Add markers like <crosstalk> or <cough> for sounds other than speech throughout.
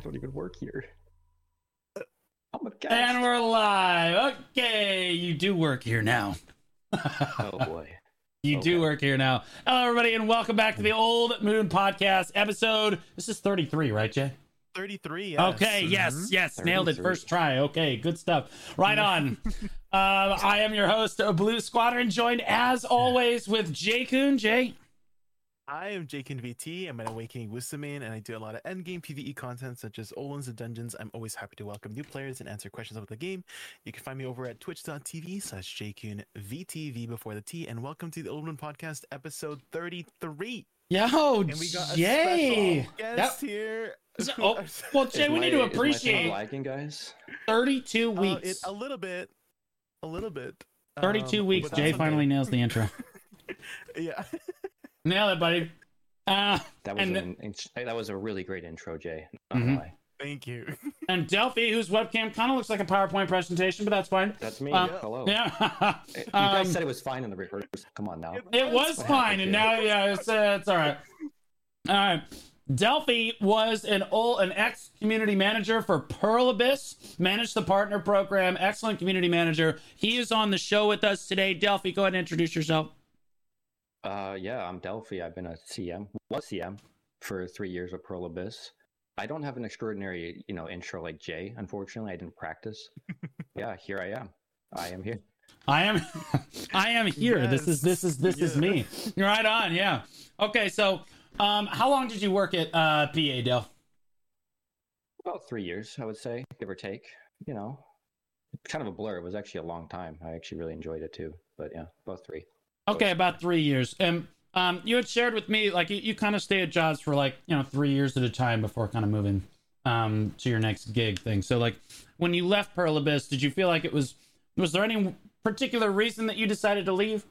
I don't even work here. <laughs> I'm a guest. And we're live. Okay, you do work here now. <laughs> oh boy. You Okay. do work here now. Hello, everybody, and welcome back to the Old Moon Podcast episode. This is 33, right, Jay? 33. Yes. Okay, yes, Mhm. yes, nailed it first try. Okay, good stuff. Right on. <laughs> um, I am your host, uh, Blue Squadron, joined as always with Jay Coon. Jay. I am Jakin VT. I'm an Awakening Wisdomain, and I do a lot of endgame PvE content such as Olins and Dungeons. I'm always happy to welcome new players and answer questions about the game. You can find me over at twitch.tv slash JKUNVTV before the T, and welcome to the Old Podcast, episode 33. Yo, And we got a Jay. special guest here. So- oh, well, Jay, we my- need to is my thing appreciate lagging, guys. 32 Uh, weeks. it, a little bit. A little bit. 32 Um, weeks. Jay finally nails the intro. <laughs> Yeah. Nail it, buddy. Uh, That was And- an, in- that was a really great intro, Jay. Not Mhm. Thank you. <laughs> and Delphi, whose webcam kind of looks like a PowerPoint presentation, but that's fine. That's me. Um, Hello. Yeah. <laughs> You Um, guys said it was fine in the rehearsal. Come on now. It was What fine, and now yeah, it's uh, it's all right. All right. Delphi was an old, an ex community manager for Pearl Abyss, managed the partner program, excellent community manager. He is on the show with us today. Delphi, go ahead and introduce yourself. Uh, yeah, I'm Delphi. I've been a CM, was CM for three years at Pearl Abyss. I don't have an extraordinary, you know, intro like Jay. Unfortunately, I didn't practice. <laughs> yeah, here I am. I am here. I am, <laughs> I am here. This is this is this is Yes. me. <laughs> Right on. Yeah. Okay. So, um, how long did you work at uh, PA, Del? About three years, I would say, give or take. You know, kind of a blur. It was actually a long time. I actually really enjoyed it too. But yeah, about three. Okay, about three years. And um, you had shared with me like you, you kind of stay at jobs for like you know three years at a time before kind of moving um to your next gig thing. So like when you left Pearl Abyss, did you feel like it was was there any particular reason that you decided to leave,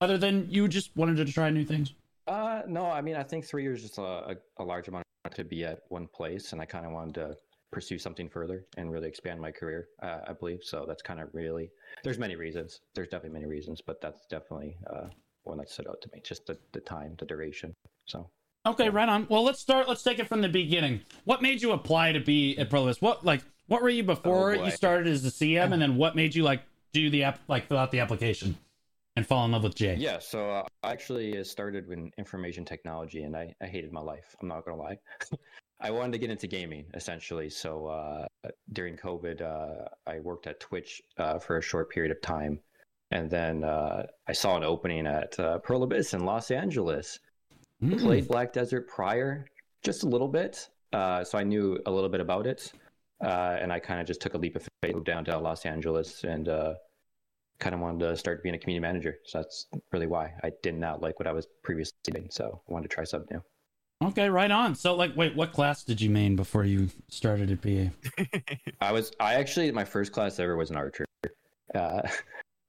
other than you just wanted to try new things? Uh, no, I mean, I think three years is a, a, a large amount to be at one place, and I kind of wanted to pursue something further and really expand my career. Uh, I believe so. That's kind of really. There's many reasons. There's definitely many reasons, but that's definitely uh, one that stood out to me. Just the, the time, the duration. So Okay, right on. Well, let's start. Let's take it from the beginning. What made you apply to be at Abyss? What like what were you before Oh, you started as a CM, and then what made you like do the app like fill out the application and fall in love with Jay? yeah, so uh, I actually started with information technology, and I, I hated my life. I'm not gonna lie. <laughs> I wanted to get into gaming essentially. So uh, during COVID, uh, I worked at Twitch uh, for a short period of time, and then uh, I saw an opening at uh, Pearl Abyss in Los Angeles. Mm. Played Black Desert prior, just a little bit, uh, so I knew a little bit about it, uh, and I kind of just took a leap of faith, moved down to Los Angeles, and uh, kind of wanted to start being a community manager. So that's really why I did not like what I was previously doing. So I wanted to try something new. Okay, right on. So, like, wait, what class did you main before you started at PA? <laughs> I was I actually my first class ever was an archer, uh,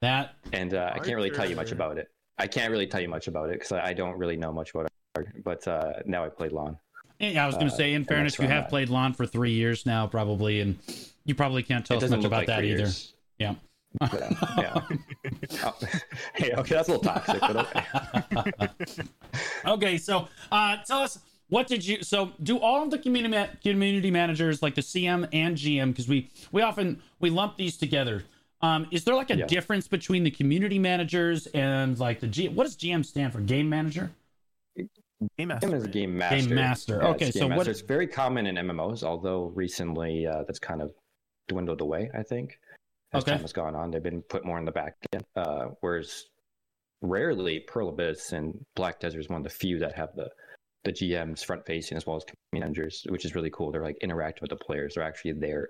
That and uh, I can't really tell you much about it. I can't really tell you much about it because I, I don't really know much about it. But uh, now I played Lahn. yeah, I was going to Uh, say. In fairness, you have at. played Lahn for three years now, probably, and you probably can't tell us much about like that either. years. Yeah. But, uh, yeah. <laughs> Oh, <laughs> hey, okay, that's a little toxic, but okay. <laughs> okay, so uh, tell us what did you? So, do all of the community ma- community managers, like the CM and GM, because we we often we lump these together. Um, is there like a Yeah. difference between the community managers and like the G? What does GM stand for? Game manager. Game master. Him as a game master. master. Yeah, Okay, it's so game what- It's very common in MMOs, although recently uh, that's kind of dwindled away. I think as Okay. time has gone on, they've been put more in the back end. Uh, whereas rarely Pearl Abyss and Black Desert is one of the few that have the the GMs front facing as well as community managers, which is really cool. They're like interacting with the players. They're actually there,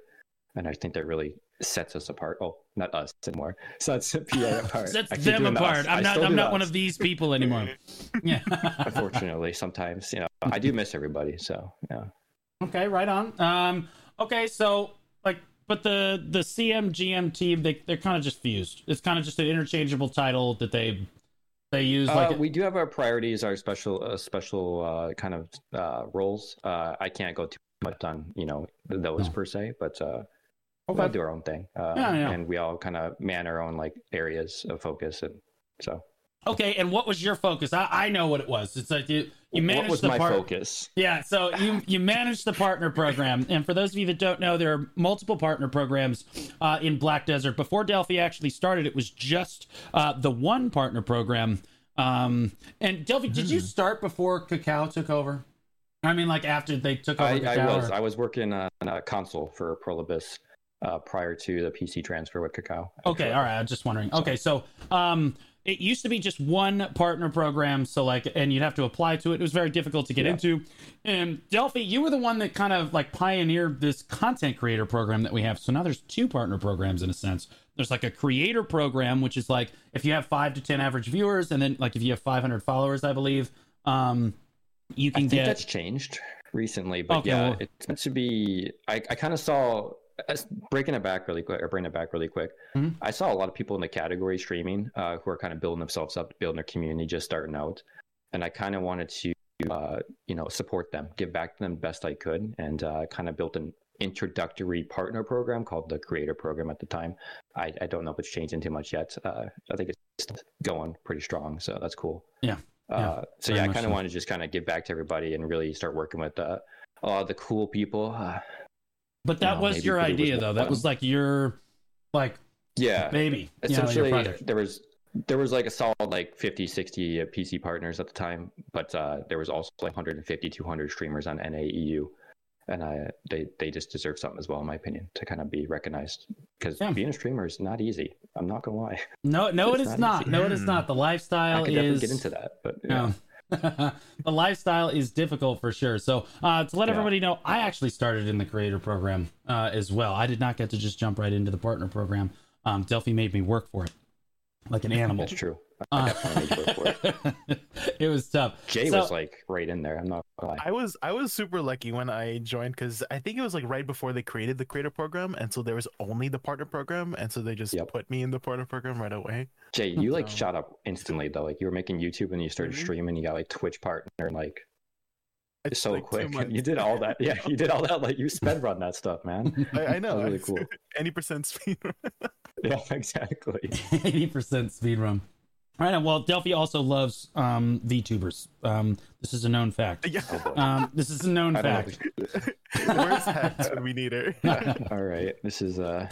and I think that really sets us apart. Oh, not us anymore. <laughs> Sets PA <laughs> apart. Sets them the apart. I I'm not. I'm not the one of these people anymore. <laughs> yeah. unfortunately sometimes you know i do miss everybody so yeah Okay, right on. Um, okay, so but the the CM GM team they they're kind of just fused. It's kind of just an interchangeable title that they they use. Like, uh, we do have our priorities our special uh, special uh, kind of uh, roles uh, i can't go too much on you know those No. per se but uh Okay. we'll do our own thing uh, Yeah, yeah. and we all kind of man our own like areas of focus and so Okay, and what was your focus? I, I know what it was. It's like you you managed what was the my part- focus? Yeah, so you you manage the partner program, and for those of you that don't know, there are multiple partner programs uh, in Black Desert. Before Delphi actually started, it was just uh, the one partner program. Um, and Delphi, did Hmm. you start before Kakao took over? I mean, like after they took over I, I was or- I was working on a console for Pearl Abyss uh, prior to the PC transfer with Kakao. Okay, all right. I'm just wondering. Okay, so um, it used to be just one partner program, so like, and you'd have to apply to it. It was very difficult to get Yeah. into. And Delphi, you were the one that kind of like pioneered this content creator program that we have. So now there's two partner programs in a sense. There's like a creator program, which is like if you have five to ten average viewers, and then like if you have 500 followers, I believe, um, you I can think get. that's changed recently, but Okay, yeah, well- it's meant to be. I, I kind of saw breaking it back really quick, or bringing it back really quick. Mhm. I saw a lot of people in the category streaming uh, who are kind of building themselves up, building their community, just starting out, and I kind of wanted to, uh, you know, support them, give back to them best I could, and uh, kind of built an introductory partner program called the Creator Program at the time. I, I don't know if it's changing too much yet. Uh, I think it's going pretty strong, so that's cool. Yeah. Yeah, Uh, so yeah, I kind of so. want to just kind of give back to everybody and really start working with uh, a lot of the cool people. Uh, but that no, was maybe your Creator was idea, more though. That was like your, like, yeah, baby. you know, essentially there was there was like a solid like 50 60 pc partners at the time but uh there was also like 150 200 streamers on naeu and i they they just deserve something as well in my opinion to kind of be recognized because Yeah. being a streamer is not easy i'm not gonna lie No, no, <laughs> it It's not not. No, it is not. The i lifestyle could is. definitely get into that but yeah. No. <laughs> the lifestyle is difficult for sure. So, uh, to let Yeah. everybody know, I actually started in the creator program uh, as well. I did not get to just jump right into the partner program. Um, Delphi made me work for it like an <laughs> animal. that's true i Uh, <laughs> definitely need to work for it it was tough. jay So- was like right in there i'm not gonna I was I was super lucky when I joined because I think it was like right before they created the creator program, and so there was only the partner program, and so they just Yep. put me in the partner program right away. jay you like shot up instantly though like you were making youtube and you started Mhm. streaming you got like twitch partner and like It's so like quick. You did all that. Yeah, you did all that. Like you sped run that stuff, man. <laughs> I, I know. Really cool. <laughs> Any percent speed. Run. <laughs> Yeah, exactly. 80% speed run. All right. Well, Delphi also loves um, VTubers. Um, this is a known fact. yeah. Oh. Um, this is a known fact. Where's Hats when we <laughs> need her? <laughs> all right, this is uh,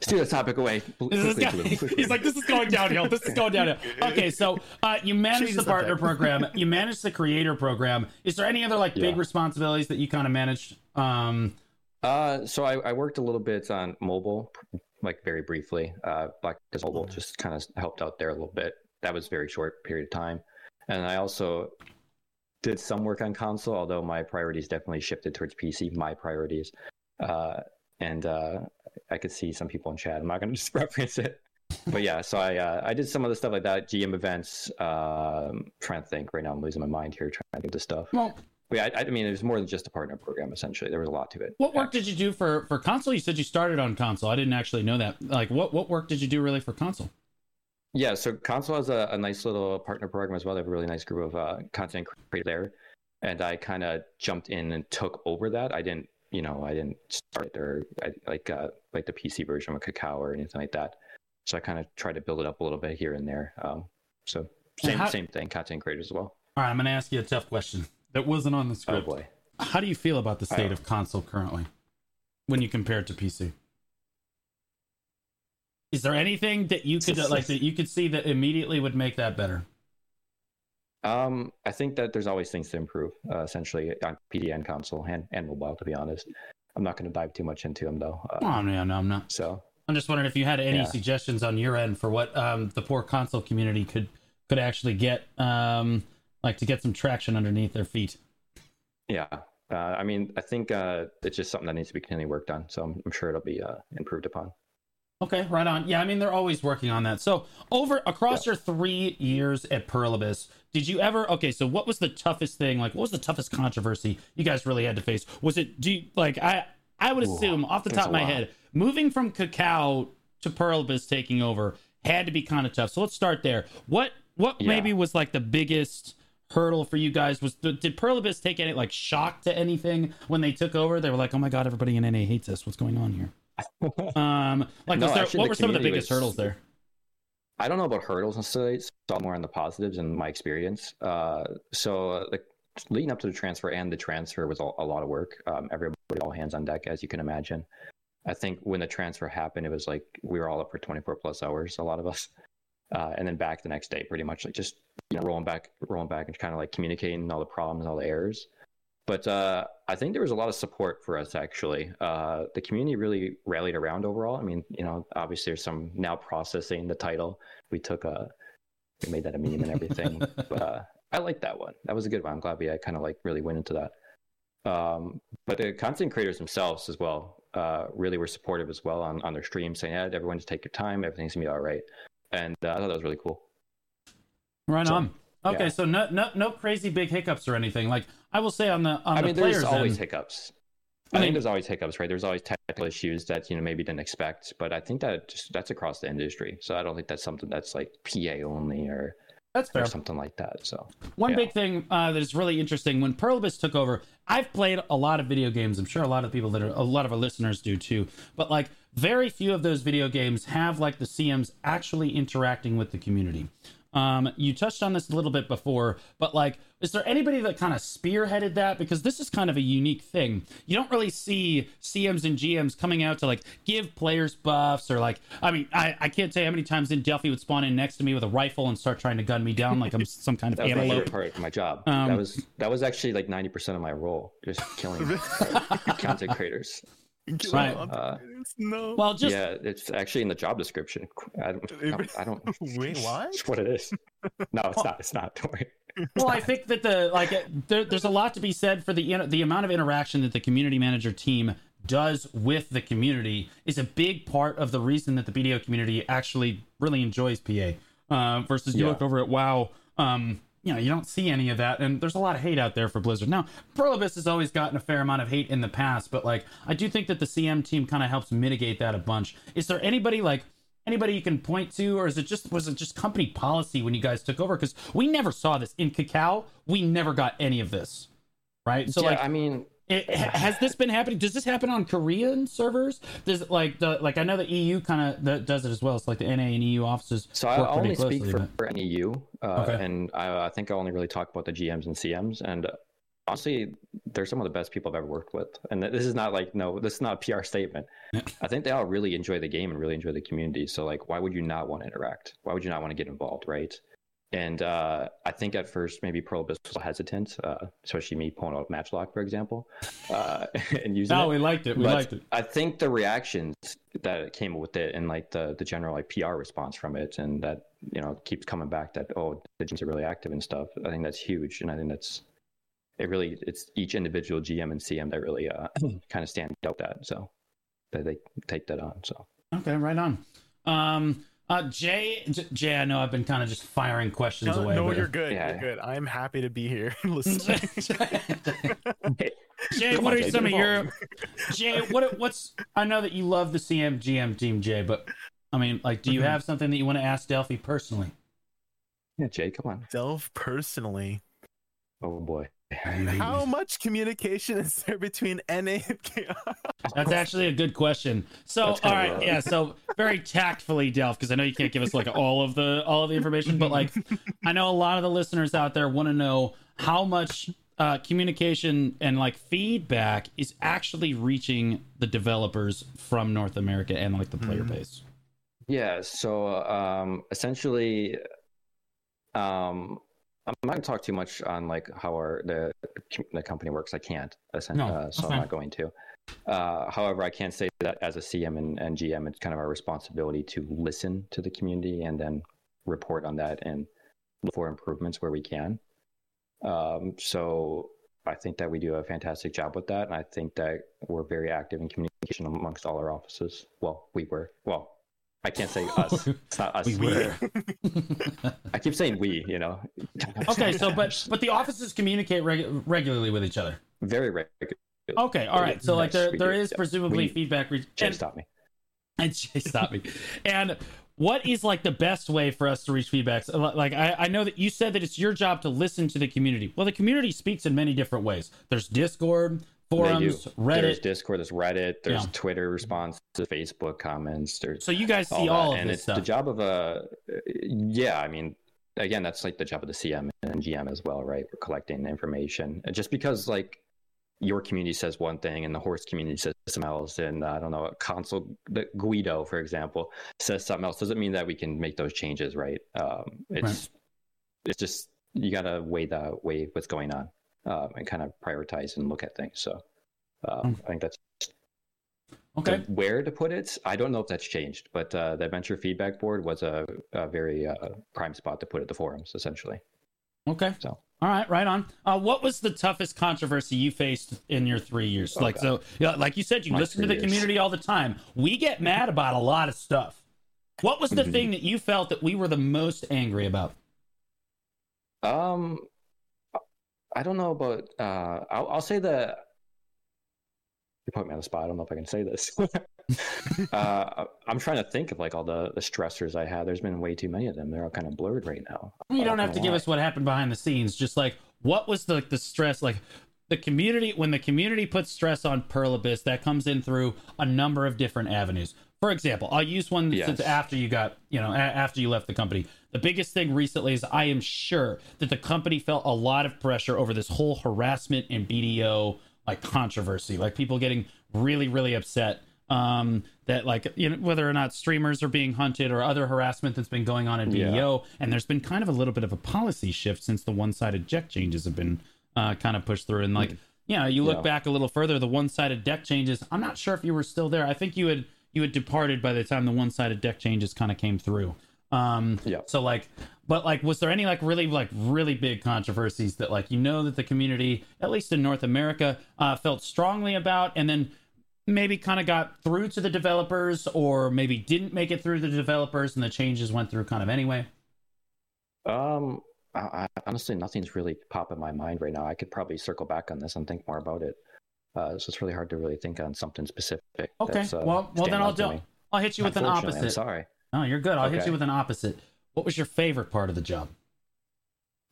steer the topic away. <laughs> This is quickly, guy- quickly. he's like, this is going downhill. This is going downhill. Okay, so uh, you manage Change the the partner program. You manage the creator program. Is there any other like big Yeah. responsibilities that you kind of managed? Um, Uh, so I, I worked a little bit on mobile, like very briefly. Uh, Black Desert Mobile just kind of helped out there a little bit. That was a very short period of time, and I also did some work on console, although my priorities definitely shifted towards PC. My priorities, uh, and uh, I could see some people in chat. I'm not going <laughs> to just reference it, but yeah. So I uh, I did some of the stuff like that, GM events. Um, trying to think right now, I'm losing my mind here trying to get this stuff. well, yeah, I, I mean, it was more than just a partner program. Essentially, there was a lot to it. what work did you do for for console? You said you started on console. I didn't actually know that. Like, what what work did you do really for console? Yeah, so Console has a, a nice little partner program as well. They have a really nice group of uh, content creators there, and I kind of jumped in and took over that. I didn't, you know, I didn't start it or I, like uh, like the PC version of Kakao or anything like that. So I kind of tried to build it up a little bit here and there. Um, so same how- same thing, content creators as well. All right, I'm going to ask you a tough question that wasn't on the script. Oh boy, How do you feel about the state Oh. of console currently when you compare it to PC? Is there anything that you could like that you could see that immediately would make that better? um, I think that there's always things to improve. Uh, essentially on PDN console and and mobile. To be honest, I'm not going to dive too much into them though. Uh, Oh no, no, I'm not. So I'm just wondering if you had any Yeah. suggestions on your end for what um, the poor console community could could actually get, um, like to get some traction underneath their feet. Yeah. Uh, I mean, I think uh, it's just something that needs to be continually worked on. So I'm, I'm sure it'll be uh, improved upon. Okay, right on. Yeah, I mean they're always working on that. So over across your three years at Pearl Abyss, did you ever? Okay, so what was the toughest thing? Like, what was the toughest controversy you guys really had to face? Was it do you, like I? I would Ooh, assume off the top of my lot. head, moving from Kakao to Pearl Abyss taking over had to be kind of tough. So let's start there. What what Yeah. maybe was like the biggest hurdle for you guys? Was the, did Pearl Abyss take any like shock to anything when they took over? They were like, oh my god, everybody in NA hates us. What's going on here? <laughs> Um, like, No, there, what were some of the biggest was- hurdles there? I don't know about hurdles necessarily. So more on the positives in my experience. Uh, so uh, the leading up to the transfer and the transfer was a, a lot of work. Um, everybody all hands on deck, as you can imagine. I think when the transfer happened, it was like we were all up for 24 plus hours, a lot of us. Uh, and then back the next day, pretty much like just you know rolling back, rolling back, and kind of like communicating all the problems, all the errors. But uh, I think there was a lot of support for us actually. Uh, the community really rallied around overall. I mean, you know, obviously there's some now processing the title. We took a, we made that a meme and everything. <laughs> but uh, I like that one. That was a good one. I'm glad we kind of like really went into that. Um, but the content creators themselves as well uh, really were supportive as well on, on their stream, saying, "Yeah, everyone just take your time. Everything's gonna be all right." And uh, I thought that was really cool. Right So, on. Okay, yeah. so no, no, no crazy big hiccups or anything. Like I will say on the on I the mean, there's players always end, hiccups. I I mean- think there's always hiccups, right? There's always technical issues that you know maybe didn't expect, but I think that just that's across the industry. So I don't think that's something that's like PA only or, that's fair. or something like that. So One Yeah. big thing uh, that is really interesting when Pearl Abyss took over, I've played a lot of video games. I'm sure a lot of people that are a lot of our listeners do too. But like very few of those video games have like the CMs actually interacting with the community. Um, you touched on this a little bit before, but like, is there anybody that kind of spearheaded that? Because this is kind of a unique thing. You don't really see CMs and GMs coming out to like give players buffs or like, I mean, I, I can't say how many times in Delphi would spawn in next to me with a rifle and start trying to gun me down like I'm <laughs> some kind of that was antelope. part of my job. Um, that was that was actually like ninety percent of my role, just killing <laughs> content creators. Get Right. Uh, no. Well, just yeah, it's actually in the job description. I don't. I don't, <laughs> Wait, <laughs> what? It's what it is. No, it's not. It's not. Don't worry. well, I think that the like there, there's a lot to be said for the you know, the amount of interaction that the community manager team does with the community is a big part of the reason that the BDO community actually really enjoys PA. Uh, versus you Yeah. look over at WoW, um, you know, you don't see any of that, and there's a lot of hate out there for Blizzard. Now, Pearl Abyss has always gotten a fair amount of hate in the past, but like I do think that the CM team kind of helps mitigate that a bunch. Is there anybody like anybody you can point to, or is it just was it just company policy when you guys took over? Because we never saw this in Kakao. We never got any of this, right? So yeah, like, I mean, it, has this been happening? Does this happen on Korean servers? Does it like the like I know the EU kind of does it as well. It's like the NA and EU offices. So I work I pretty only speak for, but- NEU, uh, Okay. and I, I think I only really talk about the GMs and CMs. And honestly, they're some of the best people I've ever worked with. And this is not like no, this is not a PR statement. I think they all really enjoy the game and really enjoy the community. So like, why would you not want to interact? Why would you not want to get involved, right? And uh, I think at first maybe Pearl Abyss was hesitant, uh, especially me pulling out Matchlock, for example, uh, <laughs> and using Oh, it. we liked it. We But liked it. I think the reactions that came with it and like the, the general like PR response from it and that, you know, keeps coming back that, oh, the gyms are really active and stuff. I think that's huge. And I think that's, it really, it's each individual GM and CM that really uh, <clears throat> kind of stand out that. So that they take that on. So Okay, right on. Um, uh, Jay, J- Jay, I know I've been kind of just firing questions No, away. no but- you're good. Yeah. You're good. I'm happy to be here. <laughs> <laughs> Listen. Jay, Come what on, are Jay, some of your <laughs> Jay? What what's? I know that you love the CM GM team, Jay, but I mean, like, do you Mhm. have something that you want to ask Delphi personally? yeah, Jay, come on. Delve personally. Oh boy. How much communication is there between NA and KR? That's actually a good question. So, all right, all rough. yeah. So, very tactfully, Delph, because I know you can't give us like all of the all of the information, but like, I know a lot of the listeners out there want to know how much uh, communication and like feedback is actually reaching the developers from North America and like the player Mhm. base. Yeah. So um, essentially, um, I'm not going to talk too much on like how our the the company works. I can't, No, uh, so. I'm not going to. Uh, however, I can say that as a CM and, and GM, it's kind of our responsibility to listen to the community and then report on that and look for improvements where we can. Um, so I think that we do a fantastic job with that, and I think that we're very active in communication amongst all our offices. Well, we were. Well, I can't say us. It's not us. We were. I keep saying we. You know. okay, so but but the offices communicate reg- regularly with each other. very regular. Okay, all right. So like Yes, there we there do. is presumably We- feedback. Re- Jay, and- stop me. and <laughs> Jay stopped me. And what is like the best way for us to reach feedbacks? Like I, I know that you said that it's your job to listen to the community. Well, the community speaks in many different ways. There's Discord, forums, There's Reddit. Discord, there's Reddit, there's Yeah. Twitter responses, Facebook comments, there's So you guys see all, all, that. of and this it's stuff. the job of a yeah i mean again that's like the job of the cm and gm as well right we're collecting information And just because like your community says one thing and the horse community says something else and i don't know a console the guido for example says something else doesn't mean that we can make those changes right um it's it's just you gotta weigh the weigh what's going on um, and kind of prioritize and look at things so um, Hmm. i think that's okay. where to put it, I don't know if that's changed, but uh, the adventure feedback board was a, a very uh, prime spot to put at the forums, essentially. Okay. So- All right, right on. Uh, what was the toughest controversy you faced in your three years? Oh, like so, yeah, like you said, you My listen to the years. community all the time. We get mad about a lot of stuff. What was the Mhm. thing that you felt that we were the most angry about? Um, I don't know about. Uh, I'll, I'll say the. You put me on the spot. I don't know if I can say this. <laughs> uh, I'm trying to think of like all the, the stressors I had. There's been way too many of them. They're all kind of blurred right now. You don't have to gonna give us what happened behind the scenes. Just like what was the the stress like the community when the community puts stress on Pearl Abyss that comes in through a number of different avenues. For example, I'll use one Yes. since after you got you know a- after you left the company. The biggest thing recently is I am sure that the company felt a lot of pressure over this whole harassment and BDO like controversy, like people getting really really upset um that like you know whether or not streamers are being hunted or other harassment that's been going on in Yeah. BDO and there's been kind of a little bit of a policy shift since the one-sided deck changes have been uh, kind of pushed through. And like you know you look Yeah. back a little further the one-sided deck changes i'm not sure if you were still there. I think you had you had departed by the time the one-sided deck changes kind of came through um Yeah. so like but like was there any like really like really big controversies that like you know that the community at least in north america uh, felt strongly about and then maybe kind of got through to the developers or maybe didn't make it through the developers and the changes went through kind of anyway Um, I, I, honestly, nothing's really popping my mind right now. I could probably circle back on this and think more about it. Uh, so it's really hard to really think on something specific. okay uh, well well then i'll do i'll hit you with an Unfortunately, I'm opposite sorry. Oh you're good i'll hit you with an opposite what was your favorite part of the job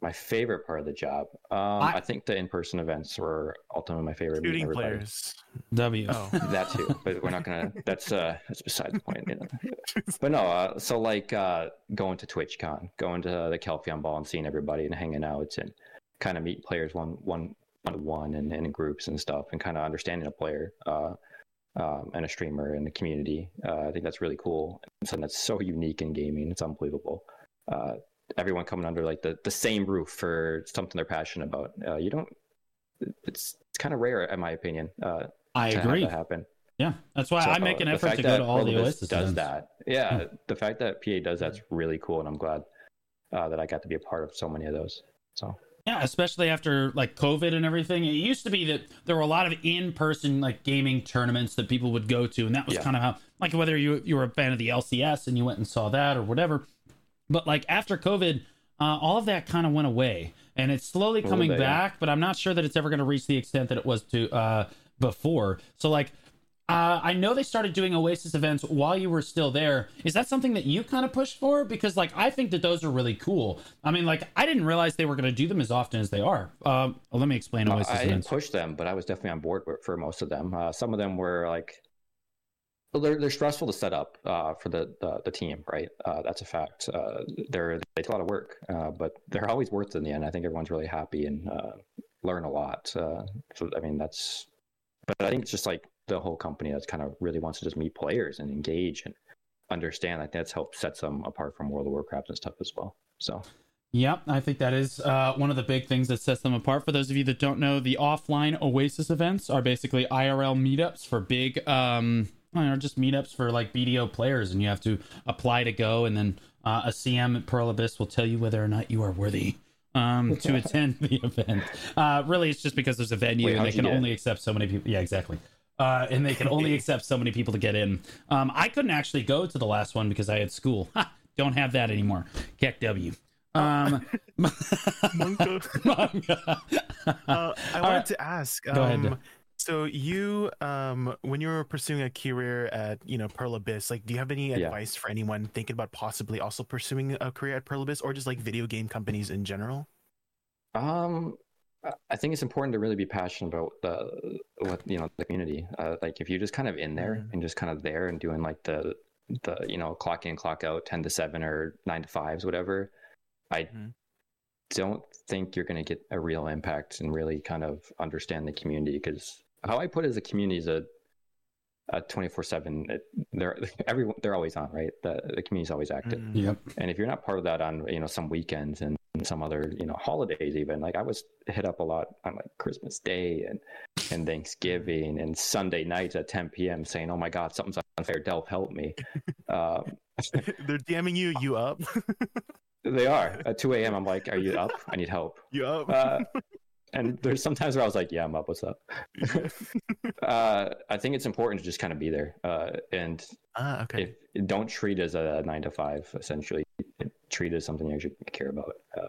My favorite part of the job. Um, I- I, think the in-person events were ultimately my favorite. meeting Shooting players. w Oh. <laughs> that too but we're not gonna that's uh that's beside the point you know? <laughs> but no uh, so like uh going to twitchcon going to the Calpheon ball and seeing everybody and hanging out and kind of meet players one one one on one and, and in groups and stuff and kind of understanding a player uh um, and a streamer and the community. Uh, i think that's really cool and something that's so unique in gaming. It's unbelievable. Uh everyone coming under like the, the same roof for something they're passionate about. Uh, you don't it's it's kind of rare in my opinion uh i agree. happen. Yeah that's why i make an effort to go to all the oasis does events. that yeah the fact that pa does that's really cool and i'm glad uh, that i got to be a part of so many of those so Yeah, especially after like COVID and everything. It used to be that there were a lot of in-person like gaming tournaments that people would go to, and that was Yeah. kind of how like whether you you were a fan of the LCS and you went and saw that or whatever. But like after COVID, uh, all of that kind of went away, and it's slowly coming back. But I'm not sure that it's ever going to reach the extent that it was to uh, before. So like. Uh, I know they started doing Oasis events while you were still there. Is that something that you kind of pushed for? Because like I think that those are really cool. I mean, like I didn't realize they were going to do them as often as they are. Um, well, let me explain Uh, Oasis i didn't push them but i was definitely on board for most of them uh, some of them were like well, they're, they're stressful to set up uh, for the, the, the team right uh, that's a fact uh, they're they take a lot of work uh, but they're always worth it in the end i think everyone's really happy and uh, learn a lot uh, so i mean that's but i think it's just like the whole company that's kind of really wants to just meet players and engage and understand like that's helped sets them apart from world of warcraft and stuff as well so Yep, I think that is uh, one of the big things that sets them apart. For those of you that don't know, the offline Oasis events are basically IRL meetups for big, um, I know, just meetups for like BDO players, and you have to apply to go, and then uh, a CM at Pearl Abyss will tell you whether or not you are worthy um, to <laughs> attend the event. Uh, really, it's just because there's a venue Wait, and they can only accept so many people. Yeah, exactly. Uh, and they can only <laughs> accept so many people to get in. Um, I couldn't actually go to the last one because I had school. <laughs> Ha, don't have that anymore. Keck W. Um, <laughs> Monko. manga. Uh, I wanted right. to ask. Go ahead. Um, so you, um, when you were pursuing a career at, you know, Pearl Abyss, like, do you have any Yeah. advice for anyone thinking about possibly also pursuing a career at Pearl Abyss, or just like video game companies in general? Um, I think it's important to really be passionate about the what you know the community. Uh, like if you're just kind of in there Mhm. and just kind of there and doing like the the you know clock in clock out ten to seven or nine to fives whatever, I Mhm. don't think you're going to get a real impact and really kind of understand the community because how I put it is the community is a a 24 7 they're <laughs> everyone they're always on right the the community's always active Mm. Yep. and if you're not part of that on you know some weekends and some other you know holidays even like i was hit up a lot on like christmas day and and thanksgiving and sunday nights at 10 p.m saying oh my god something's unfair delph help me um, <laughs> They're damning you. You up? <laughs> they are at 2 a.m i'm like are you up i need help <laughs> you up? uh, and there's sometimes where i was like yeah i'm up what's up uh, i think it's important to just kind of be there uh, and ah, okay. if don't treat as a nine to five essentially treat as something you actually care about uh,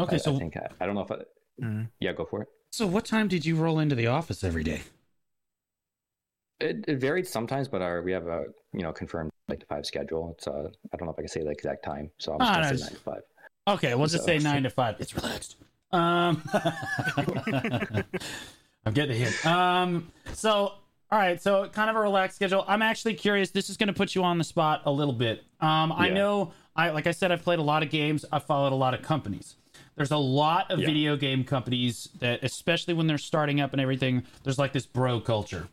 Okay, I, so I think I, I don't know if I, Mm. yeah go for it. so what time did you roll into the office every day? it it varied sometimes but our we have a you know confirmed nine to five schedule it's uh i don't know if i can say the exact time so i'm just Ah, gonna nice. say nine to five Okay, we'll just say nine to five. It's relaxed. Um, <laughs> I'm getting a hint. Um, so all right, so kind of a relaxed schedule. I'm actually curious. This is going to put you on the spot a little bit. Um, I know, I like I said, I've played a lot of games. I've followed a lot of companies. There's a lot of Yeah. video game companies that, especially when they're starting up and everything, there's like this bro culture.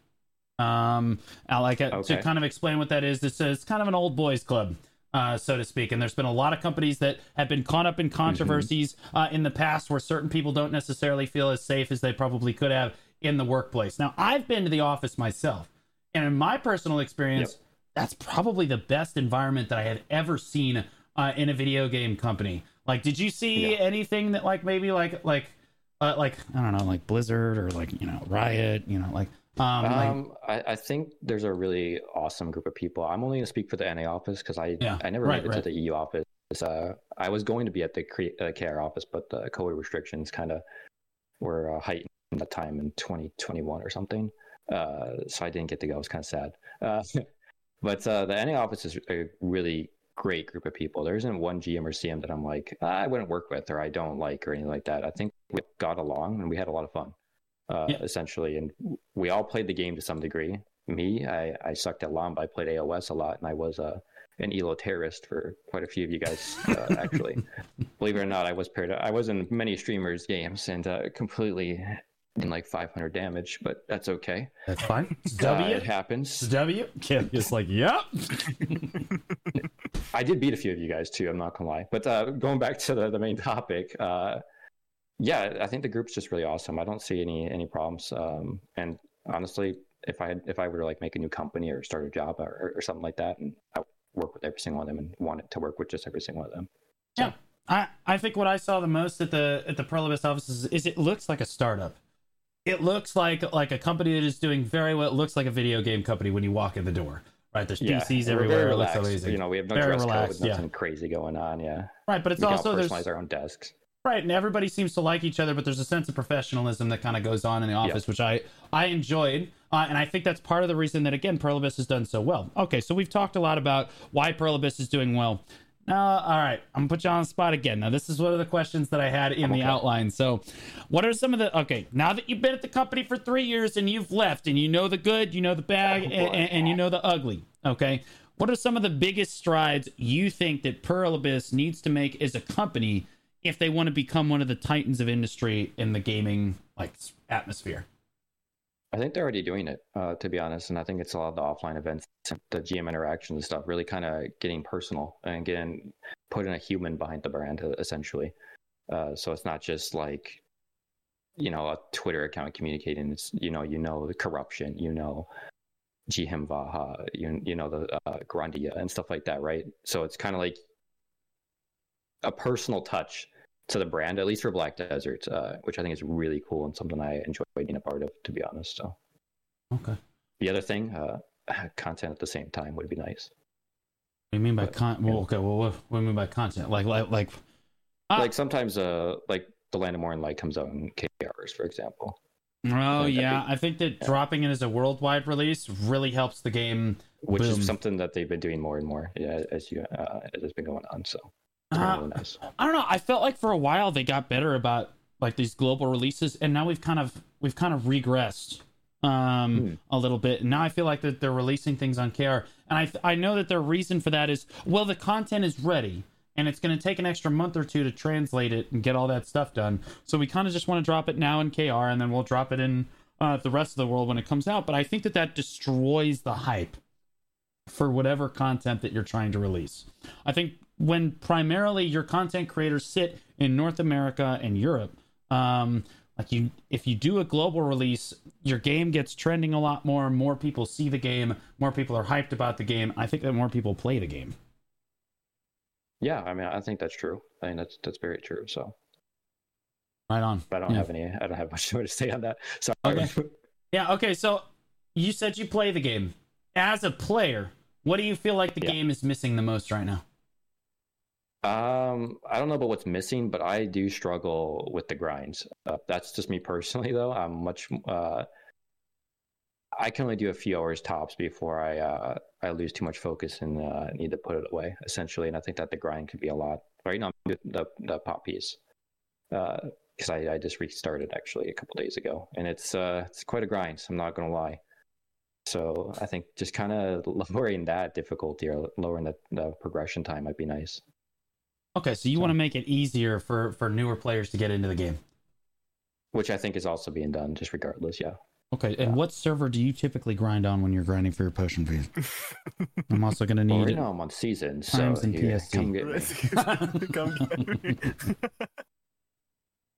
Um, I like it, to kind of explain what that is. It's, is kind of an old boys club uh, so to speak. And there's been a lot of companies that have been caught up in controversies uh, in the past where certain people don't necessarily feel as safe as they probably could have in the workplace. Now, I've been to the office myself, and in my personal experience, that's probably the best environment that I have ever seen uh, in a video game company. Like, did you see Yeah. anything that like maybe like like uh, like I don't know, like Blizzard or like you know Riot, you know, like um, like, um I, I think there's a really awesome group of people i'm only going to speak for the na office because i Yeah, i never right, made it right. to the eu office uh i was going to be at the Cre- uh, kr office but the covid restrictions kind of were uh, heightened at the time in 2021 or something uh so i didn't get to go i was kind of sad uh <laughs> but uh the na office is a really great group of people there isn't one gm or cm that i'm like i wouldn't work with or i don't like or anything like that i think we got along and we had a lot of fun uh, Yeah. essentially. And we all played the game to some degree. Me, I, I sucked at LOM, but I played AOS a lot, and I was uh, an Elo terrorist for quite a few of you guys, uh, actually. <laughs> Believe it or not, I was paired. I was in many streamers' games and uh, completely in like 500 damage, but that's okay. that's fine. <laughs> Uh, W. it happens. W. Kim is like, yep. <laughs> I did beat a few of you guys too. I'm not gonna lie. But uh, going back to the, the main <laughs> topic, uh, yeah, I think the group's just really awesome. I don't see any any problems. Um, and honestly, if I had, if I were to like make a new company or start a job or, or something like that, and I would work with every single one of them and wanted to work with just every single one of them. Yeah, I, I think what I saw the most at the at the Pearl Abyss offices is it looks like a startup. It looks like like a company that is doing very well. It looks like a video game company when you walk in the door. Right, there's Yeah, PCs everywhere. It looks amazing. You know, we have no Very dress relaxed, code, yeah. nothing crazy going on. Yeah, right, but it's we also there's our own desks. right, and everybody seems to like each other, but there's a sense of professionalism that kind of goes on in the office, which I I enjoyed, uh, and I think that's part of the reason that again Pearl Abyss has done so well. Okay, so we've talked a lot about why Pearl Abyss is doing well. Now, all right, I'm gonna put you on the spot again. Now, this is one of the questions that I had in the outline. So, what are some of the okay? Now that you've been at the company for three years and you've left, and you know the good, you know the bad, Oh, and, and you know the ugly. Okay, what are some of the biggest strides you think that Pearl Abyss needs to make as a company if they want to become one of the titans of industry in the gaming like atmosphere? I think they're already doing it, uh, to be honest. And I think it's a lot of the offline events, the GM interactions and stuff, really kind of getting personal and getting putting a human behind the brand, essentially. Uh, so it's not just like, you know, a Twitter account communicating. It's you know, you know the corruption, you know, GM Vaha, you you know the uh, Grandia and stuff like that, right? So it's kind of like a personal touch to the brand, at least for Black Desert, uh, which I think is really cool and something I enjoy being a part of, to be honest. So Okay. The other thing, uh, <laughs> content at the same time would be nice. do you mean by But, con? Well, okay. Well, what, what do you mean by content? Like, like, like. Ah. Like sometimes, uh, like the Land of Morn Light comes out in KRs, for example, Oh that'd yeah, be- I think that yeah. dropping it as a worldwide release really helps the game. which Boom. is something that they've been doing more and more yeah, as you uh, as it's been going on. So Uh, nice. I don't know. I felt like for a while they got better about like these global releases, and now we've kind of we've kind of regressed um Hmm. a little bit. And now I feel like that they're releasing things on KR, and I I know that their reason for that is well the content is ready. And it's going to take an extra month or two to translate it and get all that stuff done. So we kind of just want to drop it now in KR, and then we'll drop it in uh, the rest of the world when it comes out. But I think that that destroys the hype for whatever content that you're trying to release. I think when primarily your content creators sit in North America and Europe, um, like you, if you do a global release, your game gets trending a lot more. More people see the game. More people are hyped about the game. I think that more people play the game. Yeah, I mean, I think that's true. I mean, that's that's very true. So, Right on. but I don't Yeah. have any. I don't have <laughs> much more to say on that. Sorry. Okay. Yeah. Okay. So you said you play the game. As a player, what do you feel like the Yeah. game is missing the most right now? Um, I don't know about what's missing, but I do struggle with the grinds. Uh, that's just me personally, <laughs> though. I'm much. Uh, I can only do a few hours tops before I uh, I lose too much focus and uh, need to put it away, essentially. And I think that the grind could be a lot. Right now, the the pop piece because I, I just restarted actually a couple days ago, and it's uh, it's quite a grind. So I'm not gonna lie. So I think just kind of <laughs> lowering that difficulty or lowering the, the progression time might be nice. Okay, so you So- want to make it easier for for newer players to get into the game. which I think is also being done, just regardless. Yeah. Okay, and what server do you typically grind on when you're grinding for your potion fees? <laughs> I'm also gonna Well, need right it. now I'm on season, so Times in here, TSC. come get me. Come get me.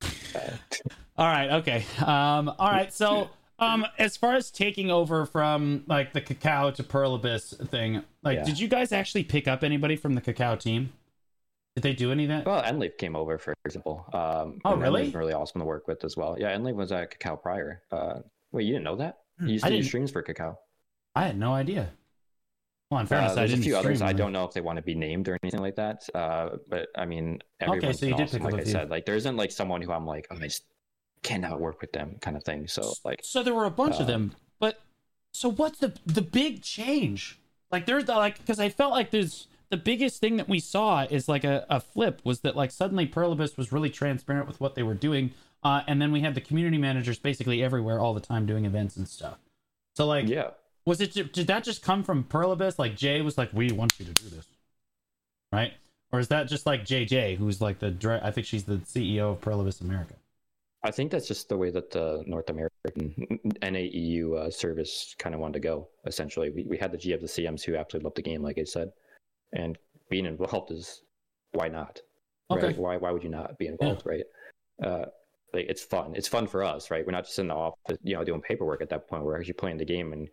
<laughs> <laughs> All right, okay. Um, all right, so um, as far as taking over from like the Kakao to Pearl Abyss thing, like, Yeah. did you guys actually pick up anybody from the Kakao team? Did they do any of that? Well, Enleaf came over, for example. Um, Oh, really? Enleaf's really awesome to work with as well. Yeah, Enleaf was at Kakao prior. Uh, wait, you didn't know that? Hmm. You used I to do streams for Kakao. I had no idea. Well, in Uh, fairness, I there's a didn't. few others. stream I don't know if they want to be named or anything like that. Uh, but I mean, everyone's okay, so you did awesome, like a I said. Like, there isn't like someone who I'm like, oh, I just cannot work with them, kind of thing. So, like, so there were a bunch of uh, them, but so what's the the big change? Like there's the, like because I felt like there's the biggest thing that we saw is like a, a flip was that like suddenly Pearl Abyss was really transparent with what they were doing, uh, and then we had the community managers basically everywhere all the time doing events and stuff. So like, yeah. was it did that just come from Pearl Abyss? Like Jay was like, we want you to do this, right? Or is that just like JJ, who's like the I think she's the CEO of Pearl Abyss America. I think that's just the way that the North American NAEU uh, service kind of wanted to go. Essentially, we, we had the GFs, the CMs who absolutely loved the game, like I said, and being involved is why not? Okay. Right? Why why would you not be involved? Right? Uh, like it's fun. It's fun for us, right? We're not just in the office, you know, doing paperwork at that point. We're actually playing the game and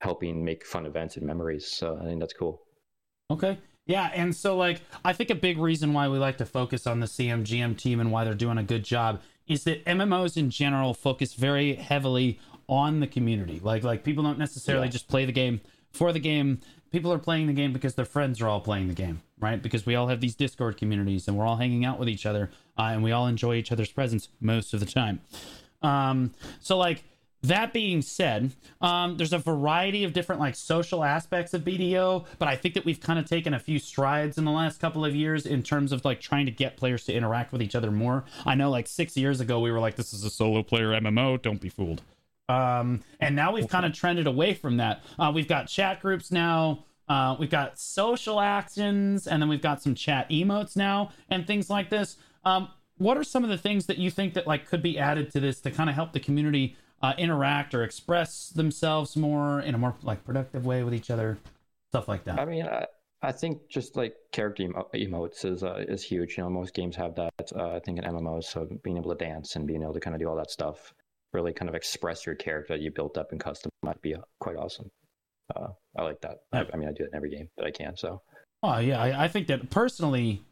helping make fun events and memories. So I think that's cool. Okay. Yeah, and so like I think a big reason why we like to focus on the CMGM team and why they're doing a good job is that MMOs in general focus very heavily on the community. Like like people don't necessarily Yeah. just play the game for the game. People are playing the game because their friends are all playing the game, right? Because we all have these Discord communities and we're all hanging out with each other uh, and we all enjoy each other's presence most of the time. Um, so like that being said, um, there's a variety of different like social aspects of BDO, but I think that we've kind of taken a few strides in the last couple of years in terms of like trying to get players to interact with each other more. I know like six years ago we were like, this is a solo player MMO, don't be fooled. Um, and now we've kind of trended away from that. Uh, we've got chat groups now. Uh, we've got social actions, and then we've got some chat emotes now, and things like this. Um, what are some of the things that you think that like could be added to this to kind of help the community uh, interact or express themselves more in a more like productive way with each other, stuff like that? I mean, I, I think just like character emo- emotes is uh, is huge. You know, most games have that. Uh, I think in MMOs, so being able to dance and being able to kind of do all that stuff, really kind of express your character that you built up and custom might be uh, quite awesome. Uh, I like that. I, I mean, I do it in every game that I can. So Oh yeah, I, I think that personally,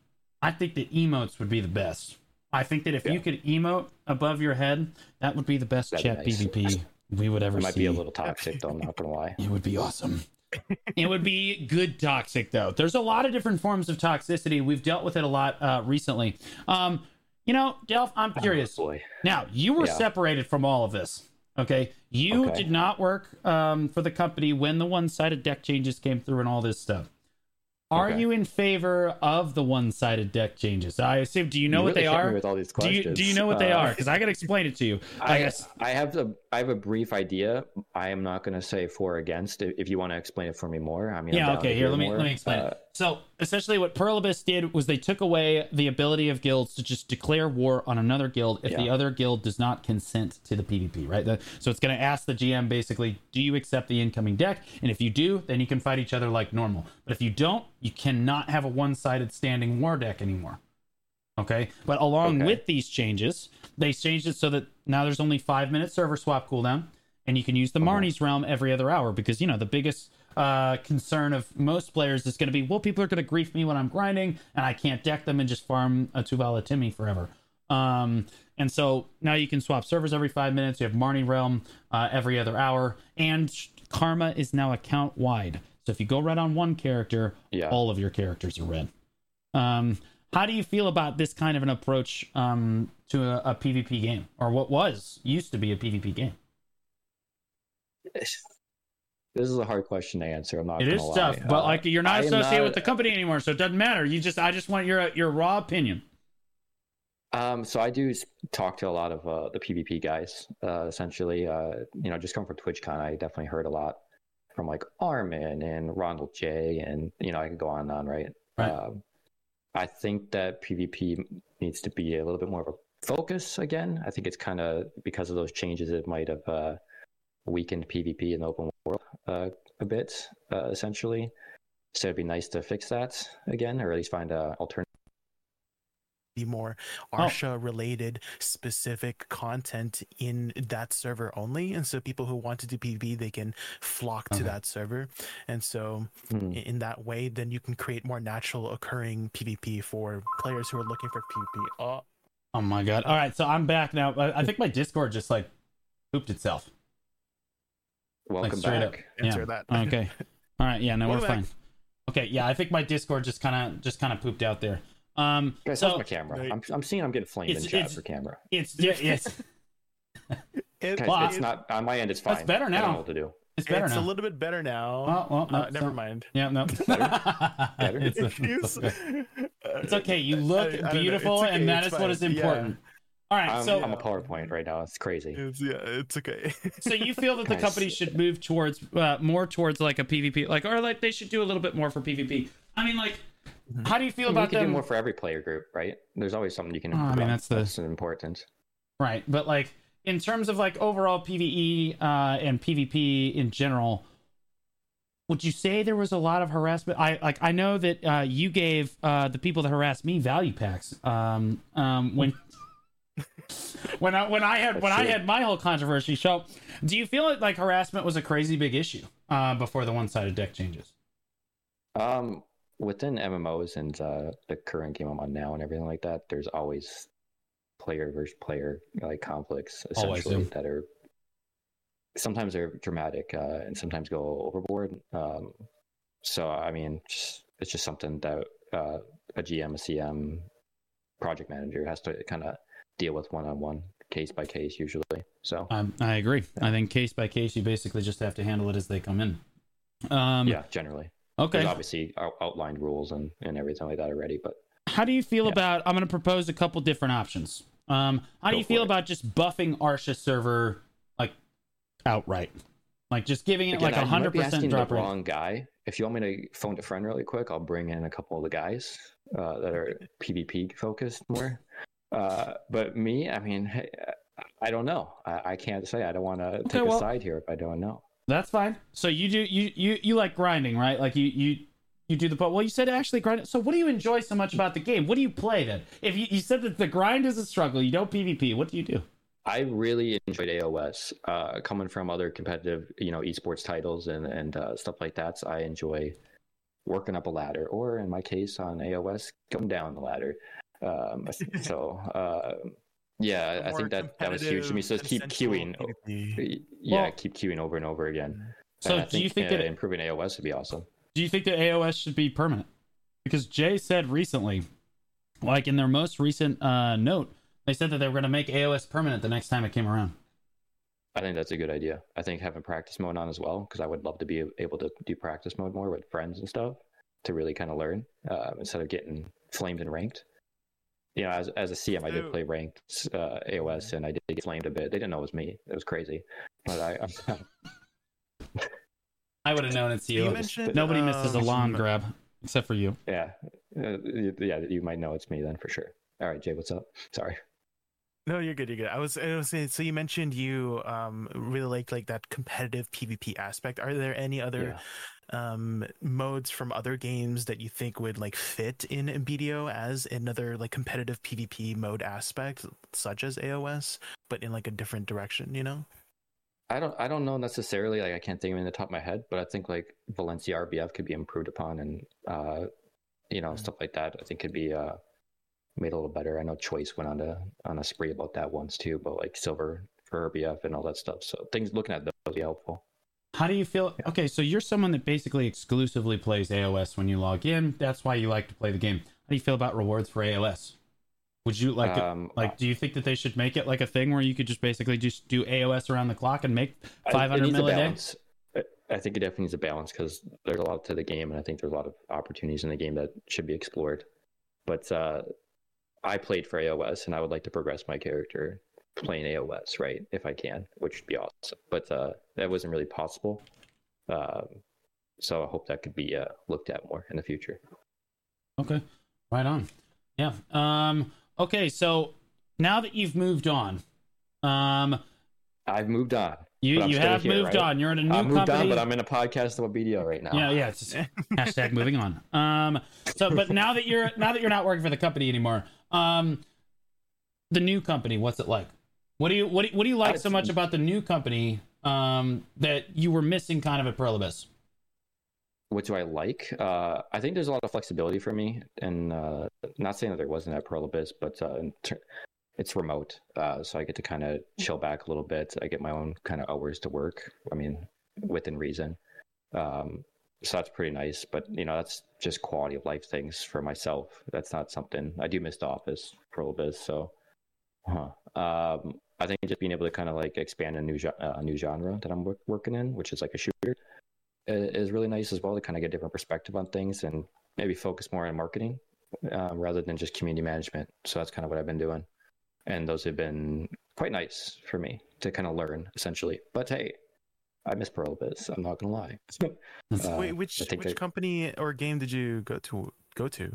I think that emotes would be the best. I think that if Yeah. you could emote above your head, that would be the best That'd chat nice. PvP we would ever it might see. be a little toxic, though. I'm not gonna lie. It would be awesome. it would be good toxic though. There's a lot of different forms of toxicity. We've dealt with it a lot uh, recently. Um, you know, Delph, I'm curious. Oh. Now, you were Yeah. separated from all of this. Okay. You Okay. did not work um, for the company when the one sided deck changes came through and all this stuff. Are Okay. you in favor of the one-sided deck changes? I assume. Do you know You what really they are? With all these Do questions. you do you know what they Uh, are? Because I can explain it to you. <laughs> I I, guess. I have a I have a brief idea. I am not going to say for or against. If you want to explain it for me more, I mean, I'm Yeah. Okay. Here, let me more. let me explain Uh, it. So essentially, what Pearl Abyss did was they took away the ability of guilds to just declare war on another guild if the other guild does not consent to the PvP. Right. The- so it's going to ask the GM basically, do you accept the incoming deck? And if you do, then you can fight each other like normal. But if you don't, you cannot have a one-sided standing war deck anymore. Okay. But along Okay. with these changes, they changed it so that now there's only five minute server swap cooldown, and you can use the Uh-huh. Marni's realm every other hour because you know the biggest uh, concern of most players is going to be, well, people are going to grief me when I'm grinding, and I can't deck them and just farm a Tuvala Timmy forever. Um, and so now you can swap servers every five minutes. You have Marni Realm uh, every other hour, and Karma is now account wide. So if you go red on one character, Yeah. all of your characters are red. Um, how do you feel about this kind of an approach um, to a, a PvP game, or what was used to be a PvP game? This is a hard question to answer. I'm not. It lie. tough, but Uh, like you're not associated not- with the company anymore, so it doesn't matter. You just, I just want your your raw opinion. Um, so I do talk to a lot of uh, the PvP guys. Uh, essentially, uh, you know, just come from TwitchCon, I definitely heard a lot from like Armin and Ronald J, and you know, I could go on and on, right? Right. Um, I think that PvP needs to be a little bit more of a focus again. I think it's kind of because of those changes, it might have uh, weakened PvP in the open world uh, a bit, uh, essentially. So it'd be nice to fix that again, or at least find a alternative. be more Oh. Arsha related specific content in that server only. And so people who want to do PvP, they can flock to Okay. that server. And so Hmm. in that way, then you can create more natural occurring PvP for players who are looking for PvP. Oh, Oh my god! All right, so I'm back now. I, I think my Discord just like pooped itself. Welcome straight up. back. answer yeah. that. Okay. <laughs> All right. Yeah. No, we're Welcome fine. Okay. Yeah. I think my Discord just kind of just kind of pooped out there. Um. Guys, so how's my camera? Right. I'm, I'm seeing I'm getting flamed in chat it's- for camera. it's yeah, it's <laughs> It- Guys, Well, it's not on my end. It's fine. It's better I now. don't know what to do. it's better it's now. a little bit better now. Oh, well, no, uh, never not. mind. Yeah. No. Better? <laughs> it's, it's It's- okay. It's okay. You look I- I don't beautiful, okay, and that it's is what is important. Yeah. Important. All right. I'm, so I'm a PowerPoint right now. It's crazy. It's, yeah, it's okay. <laughs> so you feel that the Guys. company should move towards uh, more towards like a PvP, like or like they should do a little bit more for PvP. I mean, like, Mhm. how do you feel we about can do them? more for every player group, right? There's always something you can Oh, I mean, that's the- that's important. Right, but like in terms of like overall PVE uh, and PvP in general, would you say there was a lot of harassment? I like I know that uh, you gave uh, the people that harassed me value packs um, um, when. When I when I had That's when I had my whole controversy, so do you feel like, like harassment was a crazy big issue uh, before the one sided deck changes? Um, within MMOs and uh, the current game I'm on now and everything like that, there's always player versus player like conflicts Always, essentially yeah. that are sometimes they're dramatic uh, and sometimes go overboard. Um, so I mean, just, it's just something that uh, a GM, a CM, project manager has to kind of deal with one on one, case by case, usually. So Um, I agree. I think case by case, you basically just have to handle it as they come in. Um, yeah, generally, Okay. there's obviously out- outlined rules and, and everything like that already, but How do you feel Yeah. about? I'm going to propose a couple different options. Um, how do you feel it. about just buffing Arsha server like outright, like just giving it Again, like a hundred percent drop the rate? wrong guy. If you want me to phone a friend really quick, I'll bring in a couple of the guys uh, that are PvP focused more. Uh, but me, I mean, I don't know. I, I can't say. I don't want to take well- a side here if I don't know. That's fine. So you do you you you like grinding, right? Like you you you do the but well you said actually grind so what do you enjoy so much about the game what do you play then if you, you said that the grind is a struggle you don't pvp what do you do I really enjoyed AOS. Uh, coming from other competitive, you know, esports titles and and uh, stuff like that, so I enjoy working up a ladder, or in my case on AOS, going down the ladder. Um, so uh, yeah, I think that that was huge to me. So competitive, keep queuing, consensual PvP. yeah, Well- keep queuing over and over again. so And I do you think uh, that improving AOS would be awesome? do you think that aos should be permanent because jay said recently like in their most recent uh note they said that they were going to make aos permanent the next time it came around I think that's a good idea. I think having practice mode on as well, because I would love to be able to do practice mode more with friends and stuff. to really kind of learn uh, instead of getting flamed and ranked. You know, as as a CM, I did So- play ranked uh, AOS, and I did get flamed a bit. They didn't know it was me. It was crazy, but I. <laughs> I would have known it's you. You mentioned Nobody misses a um, Lahn grab except for you. yeah, uh, yeah, you might know it's me then for sure. All right, Jay, what's up? Sorry. No, you're good. You're good. I was, I was saying. So you mentioned you um really like like that competitive PvP aspect. Are there any other um modes from other games that you think would like fit in BDO as another like competitive PvP mode aspect, such as AOS, but in like a different direction? You know. I don't I don't know necessarily like I can't think of it in the top of my head, but I think like Valencia RBF could be improved upon and uh you know Mm. stuff like that I think could be uh made a little better. I know Choice went on a on a spree about that once too, but like silver for RBF and all that stuff. So things looking at those would be helpful. How do you feel? Okay, so you're someone that basically exclusively plays AOS when you log in. That's why you like to play the game. How do you feel about rewards for AOS? Would you like to, Um, like do you think that they should make it like a thing where you could just basically just do AOS around the clock and make I- 500 mil a a day? I- I think it definitely needs a balance because there's a lot to the game, and I think there's a lot of opportunities in the game that should be explored. But uh, I played for AOS, and I would like to progress my character playing AOS, right? If I can, which would be awesome. But uh, that wasn't really possible. Um, so I hope that could be uh, looked at more in the future. Okay. Right on. Yeah. Um okay, so now that you've moved on, um I've moved on. you you have here, moved right? on. You're in a new I moved company. on, but I'm in a podcast about BDO right now. Yeah, yeah. It's just hashtag moving on. Um, so, but now that you're now that you're not working for the company anymore, um, the new company, what's it like? What do you what do you, what do you like so much about the new company um, that you were missing kind of at Abyss? what do I like? Uh, I think there's a lot of flexibility for me, and uh, not saying that there wasn't at Abyss, but uh, in ter- it's remote, uh, so I get to kind of chill back a little bit. I get my own kind of hours to work. I mean, within reason. Um, so that's pretty nice. But you know, that's just quality of life things for myself. That's not something I do miss the office Pearl Abyss. So, huh. Um, I think just being able to kind of like expand a new uh, a new genre that I'm wor- working in, which is like a shooter is really nice as well to kind of get a different perspective on things and maybe focus more on marketing um, rather than just community management. So that's kind of what I've been doing, and those have been quite nice for me to kind of learn essentially. But hey, I miss Pearl Abyss. I'm not gonna lie. <laughs> Uh, Wait, which which that- company or game did you go to go to?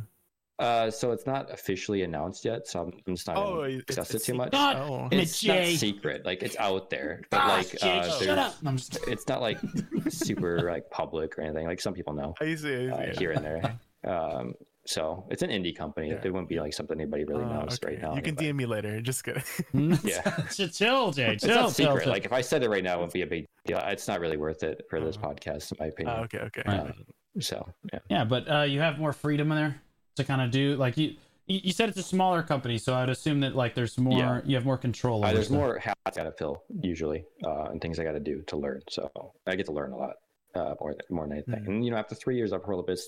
Uh, so it's not officially announced yet, so I'm, I'm just not Oh, gonna it's- discuss it too much. God, Oh. damn it, It's not secret, like it's out there, but Gosh, like Jay, uh, shut up. No, I'm just- it's not like <laughs> super like public or anything. Like some people know. I see. I uh, see. here and there. Um, so it's an indie company. Yeah. It wouldn't be like something anybody really Oh, knows okay. right now. You can anyway. DM me later. Just kidding. <laughs> Yeah. Chill, Jay. Chill. It's Chill, not chill, secret. chill. Like if I said it right now, it would be a big deal. It's not really worth it for this Oh. podcast, in my opinion. Ah, okay, okay. Um, so yeah, Yeah, but uh, you have more freedom in there to kind of do like you. You you said it's a smaller company, so I'd assume that like there's more. Yeah. You have more control. uh, over there's stuff. more hats I gotta fill usually, uh, and things I gotta do to learn. So I get to learn a lot uh, more more than anything. Mhm. And you know, after three years of Pearl Abyss,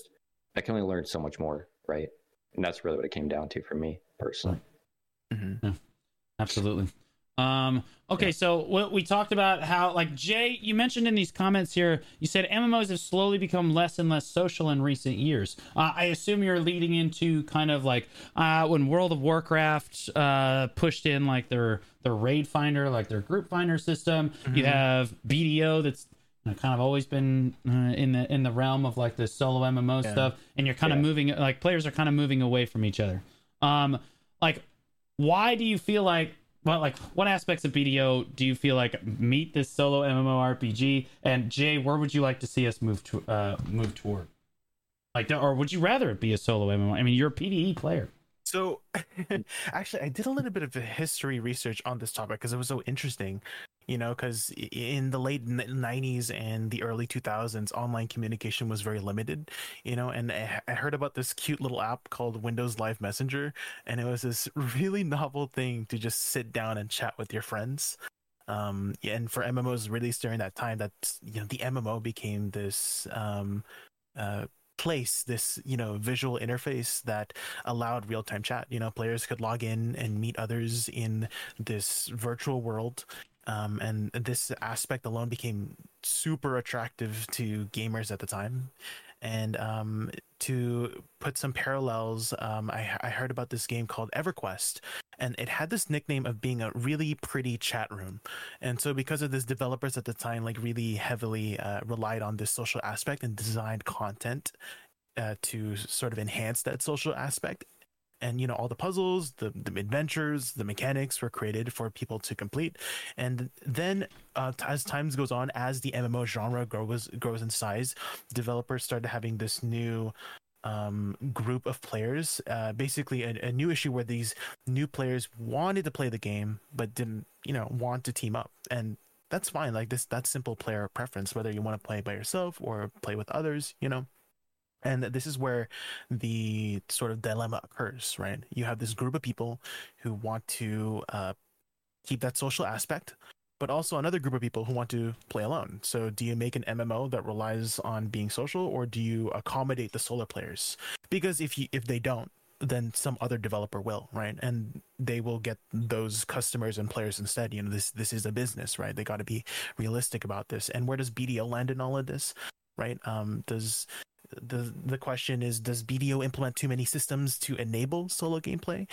I can only learn so much more, right? And that's really what it came down to for me personally. Mhm. Absolutely. Um, okay, Yeah. so what we talked about how, like Jay, you mentioned in these comments here, you said MMOs have slowly become less and less social in recent years. Uh, I assume you're leading into kind of like uh, when World of Warcraft uh, pushed in like their their raid finder, like their group finder system. You Mhm. have BDO that's you kind of always been uh, in the in the realm of like the solo MMO Yeah. stuff, and you're kind of moving like players are kind of moving away from each other. Um, like why do you feel like well like what aspects of bdo do you feel like meet this solo mmorpg and jay where would you like to see us move to uh move toward? Like or would you rather it be a solo mmo i mean you're a pve player. So, <laughs> actually, I did a little bit of history research on this topic because it was so interesting. You know, because in the late '90s and the early 2000s, online communication was very limited. You know, and I I heard about this cute little app called Windows Live Messenger, and it was this <laughs> really novel thing to just sit down and chat with your friends. Um, and for MMOs released during that time, that you know, the MMO became this um, uh, place, this you know, visual interface that allowed real-time chat you know players could log in and meet others in this virtual world um, and this aspect alone became super attractive to gamers at the time and um, to put some parallels, um, I, I heard about this game called EverQuest, and it had this nickname of being a really pretty chat room. And so, because of this, developers at the time like really heavily uh, relied on this social aspect and designed content uh, to sort of enhance that social aspect and you know all the puzzles the, the adventures the mechanics were created for people to complete. And then uh, as time goes on as the mmo genre grows grows in size developers started having this new um, group of players uh, basically a, a new issue where these new players wanted to play the game but didn't you know want to team up. And that's fine. Like this that's simple player preference whether you want to play by yourself or play with others you know and this is where the sort of dilemma occurs, right? You have this group of people who want to uh, keep that social aspect, but also another group of people who want to play alone. So, do you make an MMO that relies on being social, or do you accommodate the solo players? Because if you if they don't, then some other developer will, right? And they will get those customers and players instead. You know, this this is a business, right? They got to be realistic about this. And where does BDO land in all of this? Right? Um, does the the question is does BDO implement too many systems to enable solo gameplay?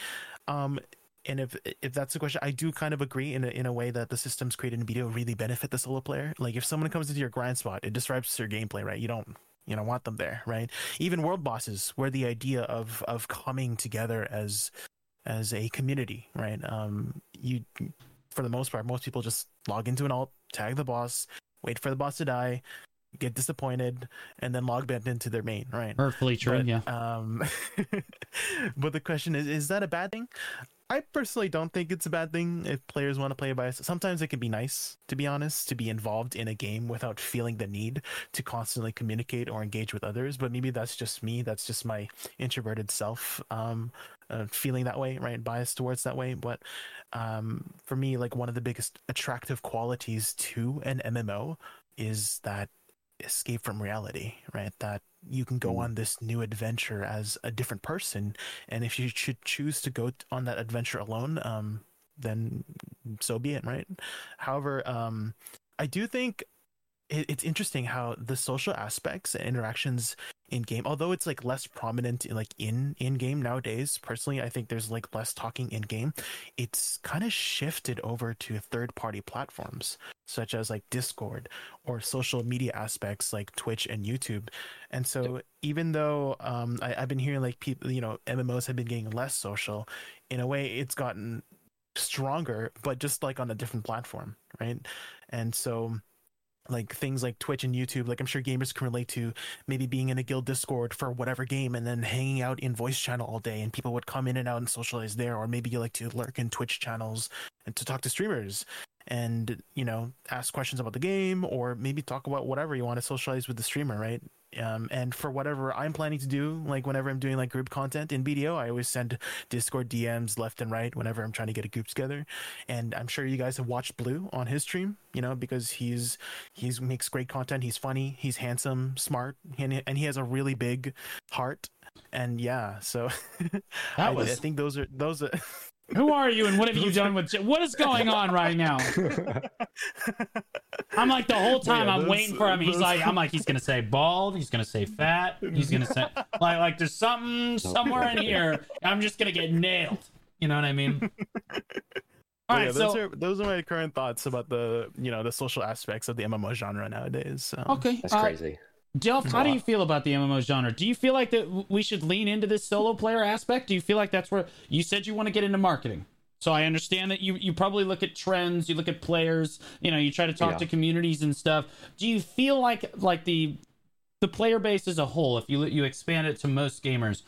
Um, and if if that's the question, I do kind of agree in a, in a way that the systems created in BDO really benefit the solo player. Like if someone comes into your grind spot, it disrupts your gameplay, right? You don't you know want them there, right? Even world bosses, where the idea of of coming together as as a community, right? Um, you for the most part, most people just log into an alt, tag the boss, wait for the boss to die, get disappointed and then log back into their main, right? Hurtfully true, yeah. Um, <laughs> but the question is, is that a bad thing? I personally don't think it's a bad thing if players want to play by. Sometimes it can be nice, to be honest, to be involved in a game without feeling the need to constantly communicate or engage with others. But maybe that's just me. That's just my introverted self um, uh, feeling that way, right? Biased towards that way. But um, for me, like one of the biggest attractive qualities to an MMO is that escape from reality, right? That you can go mm. on this new adventure as a different person, and if you should choose to go on that adventure alone, um, then so be it, right? However, um, I do think it, it's interesting how the social aspects and interactions in game although it's like less prominent in like in in game nowadays personally i think there's like less talking in game it's kind of shifted over to third party platforms such as like discord or social media aspects like twitch and youtube. And so even though um I, i've been hearing like people you know mmos have been getting less social in a way it's gotten stronger but just like on a different platform right? And so like things like Twitch and YouTube, like I'm sure gamers can relate to maybe being in a guild Discord for whatever game and then hanging out in voice channel all day and people would come in and out and socialize there, or maybe you like to lurk in Twitch channels and to talk to streamers and you know ask questions about the game or maybe talk about whatever you want to socialize with the streamer right? Um, and for whatever i'm planning to do like whenever i'm doing like group content in bdo i always send discord dms left and right whenever i'm trying to get a group together. And i'm sure you guys have watched blue on his stream you know because he's he's makes great content. He's funny he's handsome smart and, and he has a really big heart. And yeah so <laughs> I, was... I think those are those are Who are you and what have you done with what is going on right now? <laughs> I'm like the whole time yeah, I'm waiting for him. He's like, I'm like, he's gonna say bald, he's gonna say fat, he's gonna say like like there's something <laughs> somewhere in here. I'm just gonna get nailed. You know what I mean? <laughs> All right, yeah, those so, are those are my current thoughts about the you know the social aspects of the MMO genre nowadays. okay, that's uh, crazy. Delph, how do you feel about the MMO genre? Do you feel like that we should lean into this solo player aspect? Do you feel like that's where you said you want to get into marketing? So I understand that you you probably look at trends, you look at players, you know, you try to talk yeah. to communities and stuff. Do you feel like like the the player base as a whole, if you you expand it to most gamers,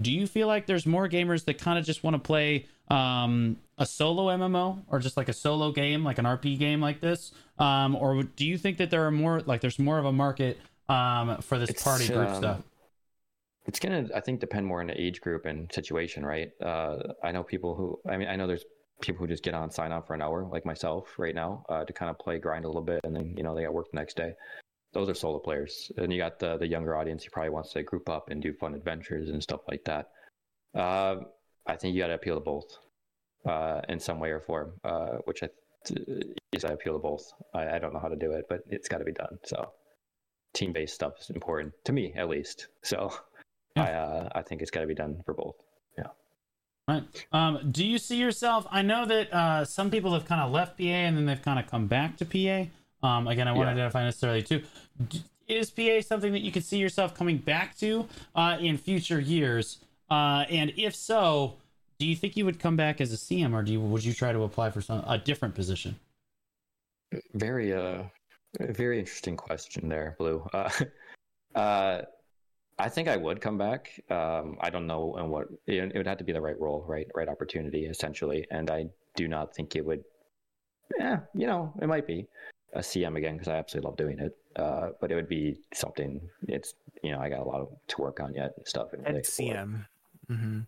do you feel like there's more gamers that kind of just want to play um, a solo MMO or just like a solo game, like an RP game like this, um, or do you think that there are more like there's more of a market um, for this it's, party group um, stuff? It's gonna, I think, depend more on the age group and situation, right? Uh, I know people who, I mean, I know there's people who just get on, sign on for an hour, like myself right now, uh, to kind of play, grind a little bit, and then you know they got work the next day. Those are solo players, and you got the the younger audience who probably wants to group up and do fun adventures and stuff like that. Uh, I think you got to appeal to both uh, in some way or form, uh, which I yes, I appeal to both. I, I don't know how to do it, but it's got to be done. So team based stuff is important to me at least. So Yeah. I uh, I think it's got to be done for both. Yeah. Right. Um, do you see yourself? I know that uh, some people have kind of left PA and then they've kind of come back to PA. Um, again, I want to Yeah. identify necessarily too. D- is PA something that you could see yourself coming back to uh, in future years? Uh, and if so, do you think you would come back as a CM, or do you would you try to apply for some a different position? Very uh, very interesting question there, Blue. Uh, <laughs> uh, I think I would come back. Um, I don't know in what it, it would have to be the right role, right, right opportunity, essentially. And I do not think it would. Yeah, you know, it might be a CM again because I absolutely love doing it. Uh, but it would be something. It's you know I got a lot of, to work on yet and stuff. And really. CM. hmm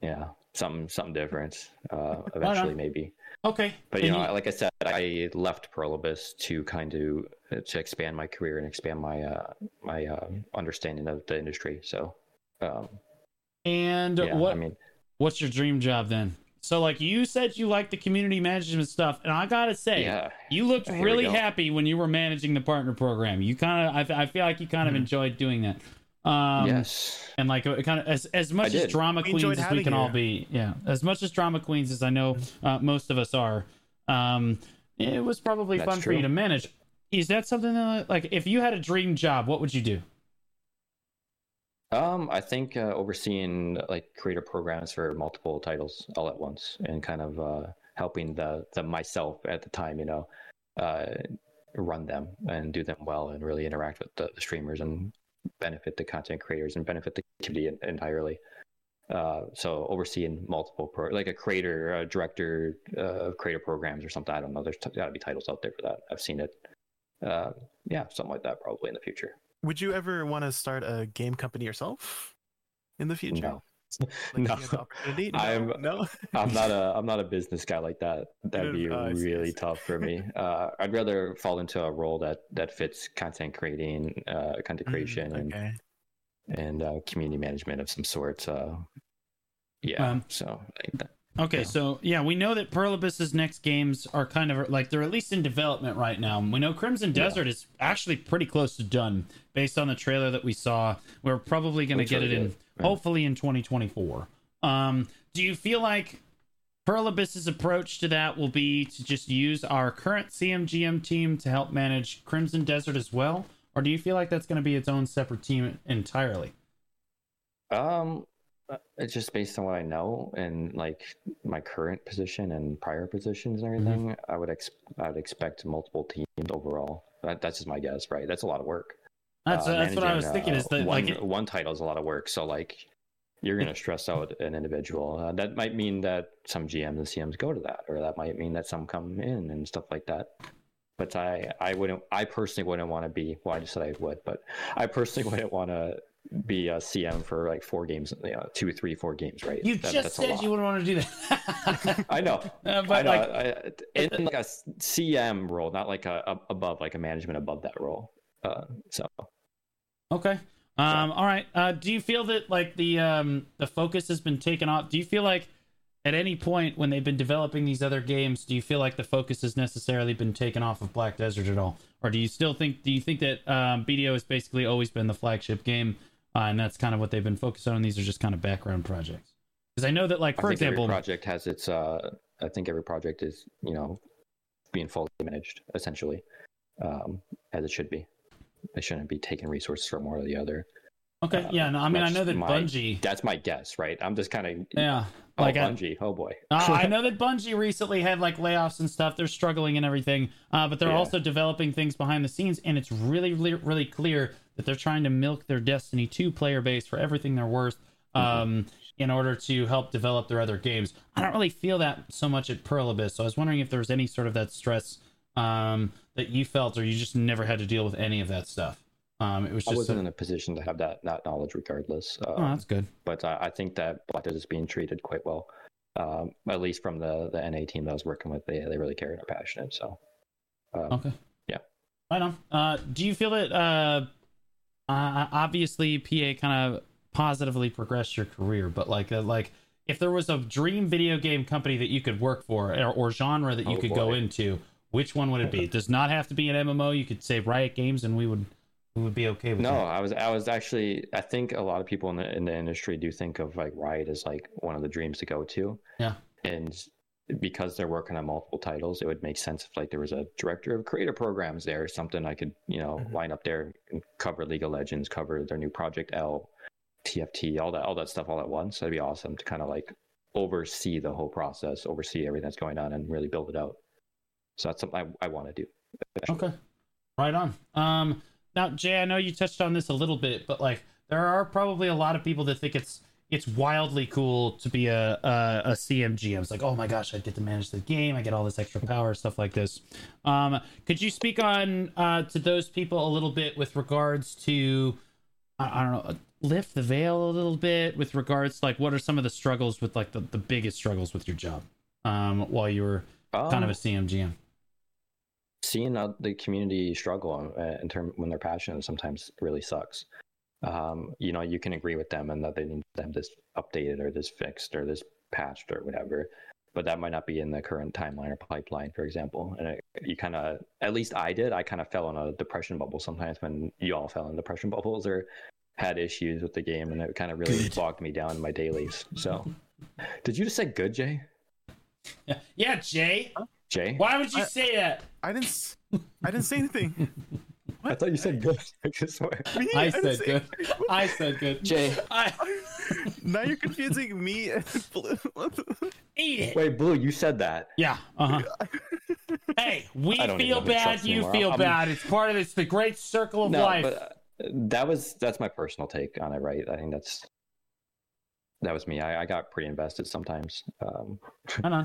Yeah, some something different. Uh, eventually, maybe. Okay, But you And know, like I said, I left Pearl Abyss to kind of to expand my career and expand my uh, my uh, understanding of the industry. So, um, and yeah, what I mean, what's your dream job then? So, like you said, you like the community management stuff, and I gotta say, yeah, You looked Here really happy when you were managing the partner program. You kind of, I, I feel like you kind of Mhm. enjoyed doing that. Um, yes, And like, kind of as as much as drama We queens enjoyed as we having can all be, yeah, as much as drama queens as I know uh, most of us are, um, it was probably That's fun for you to manage. Is that something that, like, if you had a dream job, what would you do? um, I think uh, overseeing like creator programs for multiple titles all at once and kind of uh, helping the the myself at the time, you know, uh, run them and do them well and really interact with the, the streamers and benefit the content creators and benefit the community entirely. Uh, so overseeing multiple pro, like a creator, a director uh, of creator programs or something. I don't know. There's t- got to be titles out there for that. I've seen it. Uh, yeah, something like that probably in the future. Would you ever want to start a game company yourself in the future? No. No. you have the opportunity? <laughs> No, I'm- no. <laughs> I'm not a <laughs> I'm not a business guy like that. That'd be Oh, I see, I really tough for me. Uh, I'd rather fall into a role that that fits content creating, uh, content Mm, creation, and okay. and uh, community management of some sort. Uh, yeah. Um, so. Okay, Yeah. so yeah, we know that Pearl Abyss's next games are kind of like they're at least in development right now. We know Crimson Yeah. Desert is actually pretty close to done based on the trailer that we saw. We're probably going to get it in. Yeah. hopefully in 2024. Um, do you feel like Pearl Abyss's approach to that will be to just use our current CMGM team to help manage Crimson Desert as well, or do you feel like that's going to be its own separate team entirely? Um, it's just based on what I know and like my current position and prior positions and Mm-hmm. everything. I would ex- I would expect multiple teams overall. That, that's just my guess, right? That's a lot of work. That's Uh, that's what I was thinking. uh, Is that one, like one title is a lot of work? So like, you're gonna stress out an individual. Uh, that might mean that some GMs and CMs go to that, or that might mean that some come in and stuff like that. But I, I wouldn't. I personally wouldn't want to be. Well, I just said I would, but I personally <laughs> wouldn't want to be a CM for like four games, you know, two, three, four games, right? you That- just said you wouldn't want to do that. <laughs> I know. <laughs> Uh, I but know. like, I, in like a CM role, not like a, a above, like a management above that role. Uh, so okay. Um, all right. Uh, do you feel that like the um the focus has been taken off? Do you feel like at any point when they've been developing these other games, do you feel like the focus has necessarily been taken off of Black Desert at all, or do you still think? Do you think that um, BDO has basically always been the flagship game, uh, and that's kind of what they've been focused on? These are just kind of background projects. Because I know that, like for example, every project has its. Uh, I think every project is, you know, being fully managed essentially, um, as it should be. They shouldn't be taking resources from one or the other. okay, uh, yeah, no, I mean I know that my- Bungie, That's my guess, right? I'm just kind of yeah, oh, like I- Bungie. oh boy. Uh, I <laughs> know that Bungie recently had like layoffs and stuff. They're struggling and everything, uh, but they're Yeah. also developing things behind the scenes, and it's really, really, really clear that they're trying to milk their Destiny 2 player base for everything they're worth um, in order to help develop their other games. I don't really feel that so much at Pearl Abyss, so I was wondering if there was any sort of that stress um, that you felt, or you just never had to deal with any of that stuff. Um, it was just I wasn't a- in a position to have that that knowledge regardless. Uh, oh, that's good. but I, I think that Black Desert is being treated quite well. Um, at least from the the NA team that I was working with, they they really cared and are passionate. So, um, Okay. Yeah. Right on. Uh, do you feel that uh, uh, obviously PA kind of positively progressed your career, but like uh, like if there was a dream video game company that you could work for or, or genre that you Oh, could go into, which one would it be? It does not have to be an MMO. You could say Riot Games, and we would who would be okay with No, that. I was I was actually I think a lot of people in the in the industry do think of like Riot as like one of the dreams to go to. Yeah. And because they're working on multiple titles, it would make sense if like there was a director of creator programs there, something I could, you know, Mhm. line up there and cover League of Legends, cover their new Project L, TFT, all that all that stuff all at once. That'd be awesome to kind of like oversee the whole process, oversee everything that's going on and really build it out. So that's something I, I want to do. Okay. Right on. Um now Jay, I know you touched on this a little bit, but like there are probably a lot of people that think it's it's wildly cool to be a a, a CMGM. It's like, oh my gosh, I get to manage the game, I get all this extra power, stuff like this. Um could you speak on uh to those people a little bit with regards to I, I don't know, lift the veil a little bit with regards to like what are some of the struggles with like the, the biggest struggles with your job um while you were kind of Um, a CMGM? seeing uh, the community struggle uh, in term when they're passionate sometimes really sucks. Um, you know, you can agree with them and that they need to have this updated or this fixed or this patched or whatever, but that might not be in the current timeline or pipeline, for example. And it, you kind of, at least I did, I kind of fell in a depression bubble sometimes when you all fell in depression <laughs> bubbles or had issues with the game, and it kind of really Good. bogged me down in my dailies. So, did you just say good, Jay? Yeah, yeah Jay. Jay? Why would you I- say that? I didn't. I didn't say anything. <laughs> I thought you said good. <laughs> I just swear. <laughs> Me? I didn't said say good. <laughs> anything. I said good. Jay, I now you're confusing me and Blue. eat it. wait, Blue, you said that. Yeah. Uh huh. Hey, we feel even know if I bad. You anymore. feel I'm- bad. It's part of it's the great circle of no, life. but uh, that was that's my personal take on it, right? I think that's that was me. I, I got pretty invested sometimes, um,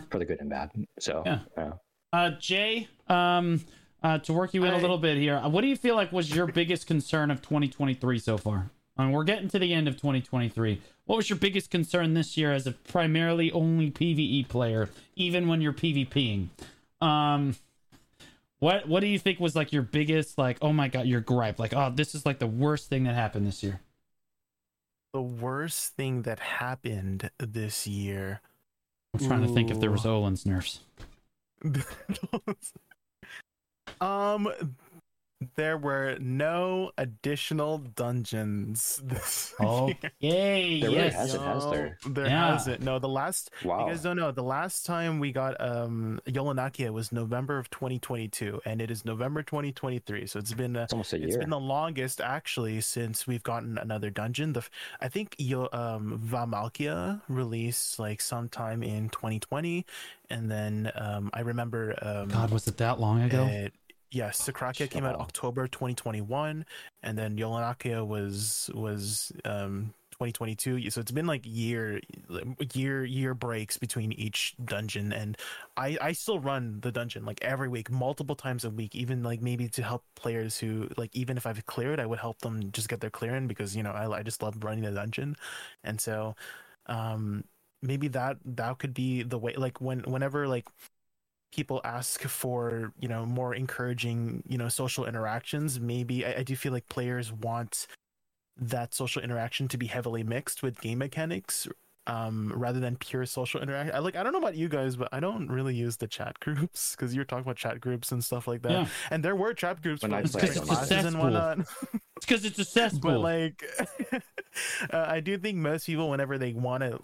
for the good and bad. So Yeah. yeah. Uh, Jay, um, uh, to work you in a little bit here, uh, what do you feel like was your biggest concern of 2023 so far? I mean, we're getting to the end of 2023. What was your biggest concern this year as a primarily only PVE player, even when you're PvPing? Um, what what do you think was like your biggest like oh my god your gripe like oh this is like the worst thing that happened this year? the worst thing that happened this year. I'm trying to think if there was Ooh. Olin's nerfs. <laughs> um, there were no additional dungeons <laughs> this Oh, year. yay! There really yes. hasn't, has there? There Yeah. hasn't. No, the last Wow. You guys don't know. The last time we got um Yolunakea was November of 2022, and it is November 2023. So it's been uh, It's almost a it's year. been the longest actually since we've gotten another dungeon. The f- I think Yo um Vahmalkea released like sometime in 2020, and then um I remember um God, was it that long ago? uh, yeah, Sycrakea came out October 2021, and then Yolunakea was was um 2022. So it's been like year year year breaks between each dungeon, and I I still run the dungeon like every week, multiple times a week, even like maybe to help players who like even if I've cleared, I would help them just get their clearing because you know I I just love running the dungeon, and so um maybe that that could be the way like when whenever like people ask for you know more encouraging you know social interactions maybe I, I do feel like players want that social interaction to be heavily mixed with game mechanics um rather than pure social interaction I, like i don't know about you guys but i don't really use the chat groups because you're talking about chat groups and stuff like that Yeah. and there were chat groups When for I like, play, different I classes and whatnot It's because it's a <laughs> cesspool. but like <laughs> uh, i do think most people whenever they want to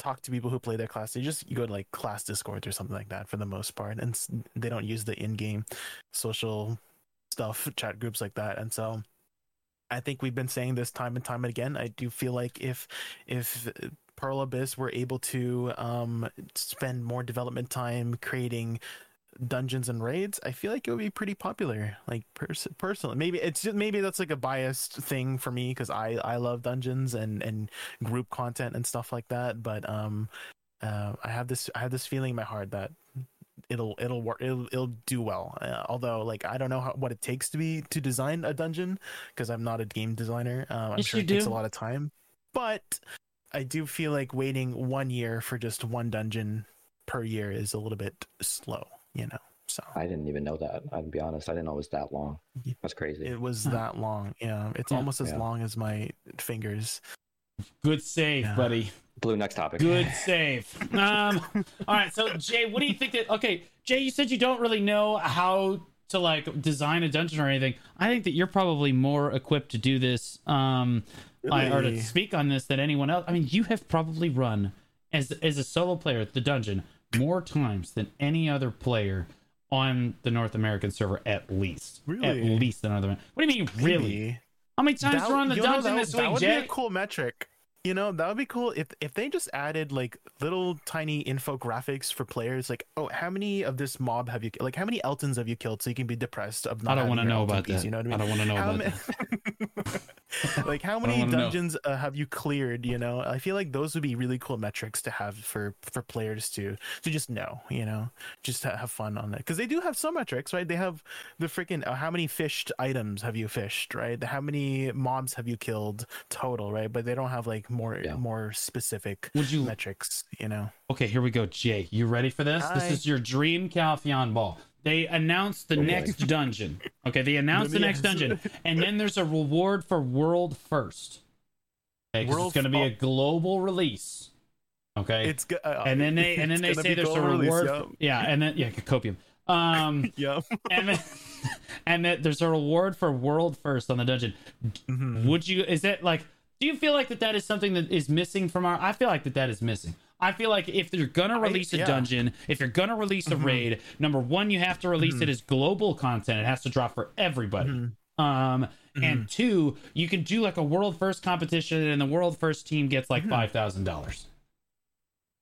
talk to people who play their class. They just you go to like class discord or something like that for the most part and they don't use the in-game social stuff chat groups like that and so i think we've been saying this time and time again. I do feel like if if pearl abyss were able to um spend more development time creating dungeons and raids i feel like it would be pretty popular like pers- personally. Maybe it's just maybe that's like a biased thing for me because i i love dungeons and and group content and stuff like that but um uh, i have this i have this feeling in my heart that it'll it'll work it'll, it'll do well. Uh, although like i don't know how, what it takes to be to design a dungeon because i'm not a game designer uh, i'm Yes, sure it takes a lot of time but i do feel like waiting one year for just one dungeon per year is a little bit slow you know so I didn't even know that. I'll be honest. I didn't know it was that long. Yeah. That's crazy. it was that long yeah it's Yeah. almost as Yeah. long as my fingers Good save, Yeah. buddy. Blue, next topic. Good <laughs> save. Um, all right. So Jay, what do you think that? Okay, Jay, you said you don't really know how to like design a dungeon or anything. I think that you're probably more equipped to do this, um, I, or to speak on this than anyone else. I mean, you have probably run as as a solo player the dungeon more times than any other player on the North American server, at least. Really? At least American. What do you mean, really? How many times That- you run the know, dungeon that, this that week, would Jay? be a cool metric. You know, that would be cool if if they just added like little tiny infographics for players, like, oh, how many of this mob have you like how many Eltons have you killed so you can be depressed of not I don't want to know about piece, that. You know what I mean? I don't want to know How about ma- that. <laughs> like how many dungeons uh, have you cleared you know? I feel like those would be really cool metrics to have for for players to to just know you know? Just ha- have fun on it. Because they do have some metrics right? They have the freaking uh, how many fished items have you fished right? How many mobs have you killed total right? But they don't have like more Yeah. more specific Would you metrics you know Okay, here we go, Jay. You ready for this? This is your dream Calpheon ball. They announced the Oh, boy. next dungeon. Okay, they announced the next dungeon, and then there's a reward for world first. Okay, 'cause World it's going to be a global release. Okay, it's good uh, and then they and then they gonna say there's a global release, reward. for- yeah, and then yeah, copium. Um, <laughs> Yep. and then <laughs> and that there's a reward for world first on the dungeon. Mhm. Would you? Is that like? Do you feel like that that is something that is missing from our? I feel like that that is missing. I feel like if you're gonna I- release a dungeon, if you're gonna release a Mhm. raid, number one, you have to release Mhm. it as global content. It has to drop for everybody. Mhm. Um, and Mm-hmm. two, you can do like a world first competition, and the world first team gets like Mhm. five thousand dollars.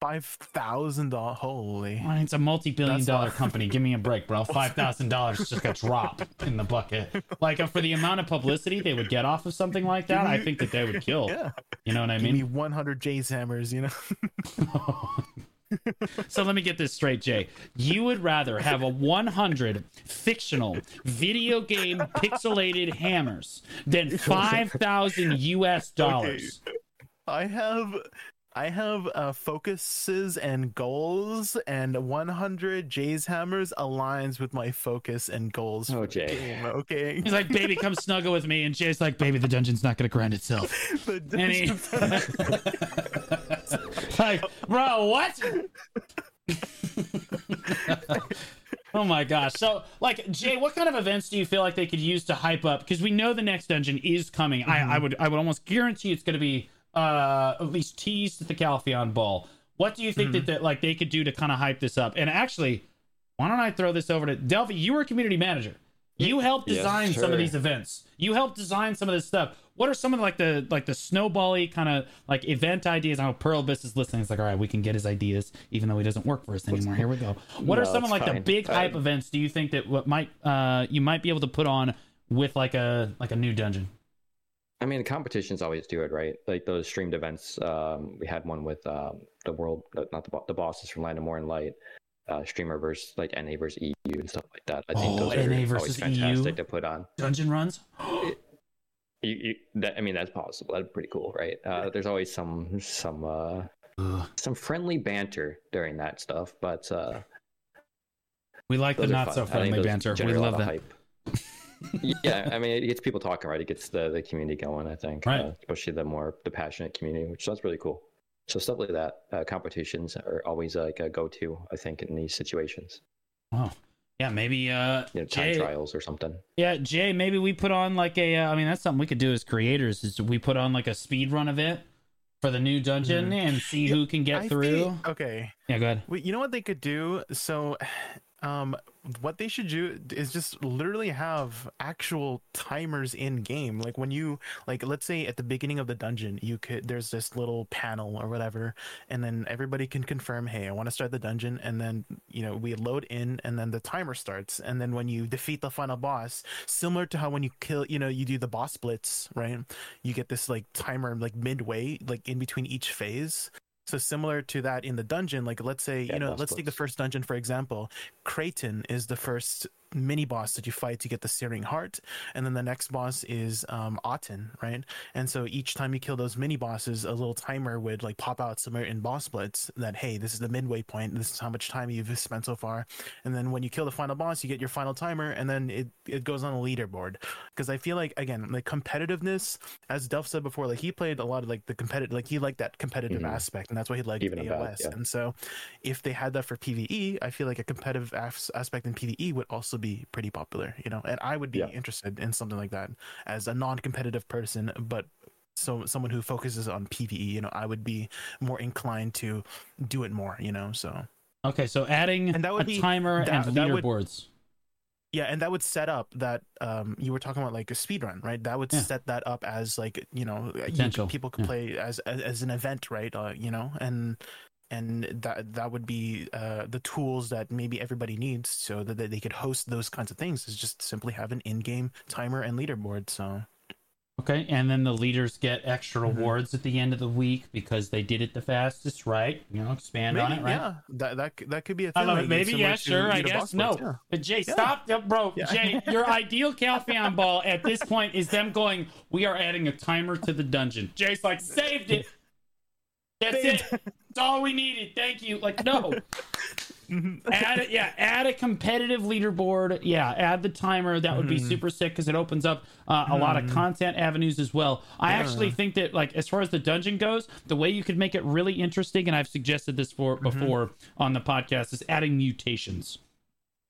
Five thousand dollars holy I mean, it's a multi-billion That's dollar a- <laughs> company. Give me a break, bro. Five thousand dollars is just a drop in the bucket. Like for the amount of publicity they would get off of something like that, I think that they would kill. <laughs> yeah You know what I give me mean? 100 jays hammers you know <laughs> so let me get this straight, Jay. You would rather have a 100 fictional video game pixelated hammers than 5,000 US dollars. I have I have uh, focuses and goals, and 100 Jay's hammers aligns with my focus and goals. Oh, for Jay. game, <laughs> okay. He's like, baby, come snuggle with me. And Jay's like, baby, the dungeon's not going to grind itself. <laughs> The And he- <laughs> like, bro, what? oh my gosh. So, like, Jay, what kind of events do you feel like they could use to hype up? Because we know the next dungeon is coming. I, I would, I would almost guarantee it's going to be uh, at least teased the Calpheon Ball. What do you think that, that like they could do to kind of hype this up? And actually, why don't I throw this over to Delphi? You were a community manager. You helped Yes, design some of these events. You helped design some of this stuff. What are some of like the like the snowbally kind of like event ideas? I know Pearl Abyss is listening. It's like, all right, we can get his ideas, even though he doesn't work for us anymore. Here we go. What are some of like the big hype events? Do you think that what might uh you might be able to put on with like a like a new dungeon? I mean, competitions always do it, right? Like those streamed events. Um, we had one with um, the world, not the, the bosses from Land of Morning Light, uh, streamer versus like NA versus EU and stuff like that. I think Oh, those are always fantastic EU? to put on. Dungeon runs? <gasps> You, you, that, I mean, that's possible. That's pretty cool, right? Uh, there's always some some uh, Ugh. some friendly banter during that stuff, but uh, We like the not fun. so friendly banter. We generate a lot love that. hype. Yeah, I mean, it gets people talking, right? It gets the, the community going. I think, Right. uh, especially the more the passionate community, which sounds really cool. So stuff like that, uh, competitions are always like a go-to. I think in these situations, Oh. Yeah, maybe uh you know, time Jay, trials or something. Yeah, Jay, maybe we put on like a. Uh, I mean, that's something we could do as creators. Is we put on like a speed run event for the new dungeon Mhm. and see who can get I through. think- okay. Yeah, go ahead. Wait, you know what they could do? So, um, what they should do is just literally have actual timers in game. Like when you, like, let's say at the beginning of the dungeon, you could there's this little panel or whatever, and then everybody can confirm, hey, I want to start the dungeon, and then you know we load in, and then the timer starts, and then when you defeat the final boss, similar to how when you kill, you know, you do the boss splits, right? You get this like timer like midway, like in between each phase. So similar to that in the dungeon, like let's say, Yeah, you know, let's take the first dungeon for example. Creighton is the first mini boss that you fight to get the Searing Heart, and then the next boss is um Aten, right? And so each time you kill those mini bosses, a little timer would like pop out somewhere in boss splits that hey, this is the midway point, this is how much time you've spent so far. And then when you kill the final boss, you get your final timer, and then it it goes on a leaderboard. Because I feel like again, like competitiveness, as Duff said before, like he played a lot of like the competitive, like he liked that competitive Mhm. aspect, and that's why he liked Even about, AOS. yeah. And so, if they had that for PVE, I feel like a competitive as- aspect in PVE would also also be pretty popular, you know. And I would be Yeah. interested in something like that as a non-competitive person, but so someone who focuses on PVE, you know, I would be more inclined to do it more, you know. So Okay, so adding And that would a be- timer that- and leaderboards. yeah, and that would set up that um you were talking about like a speed run, right? That would Yeah. set that up as like you know you Potential, people could yeah. play as, as as an event, right? Uh, you know, and and that that would be uh the tools that maybe everybody needs so that they- could host those kinds of things. Is just simply have an in-game timer and leaderboard. So Okay, and then the leaders get extra Mhm. rewards at the end of the week because they did it the fastest, right? You know, expand on it, right? yeah, that that that could be a thing. i love it. Maybe, yeah, sure, I guess. No. yeah. But Jay, Yeah. stop. Bro, Yeah. Jay, your <laughs> ideal Calpheon ball at this point is them going, we are adding a timer to the dungeon. Jay's like, saved it. That's it. That's all we needed. Thank you. Like, no. <laughs> Mhm. add it, yeah, add a competitive leaderboard. Yeah, add the timer. That would be Mhm. super sick because it opens up uh, a lot of Mhm. content avenues as well. I Yeah. actually think that, like, as far as the dungeon goes, the way you could make it really interesting, and I've suggested this for Mm-hmm. before on the podcast, is adding mutations.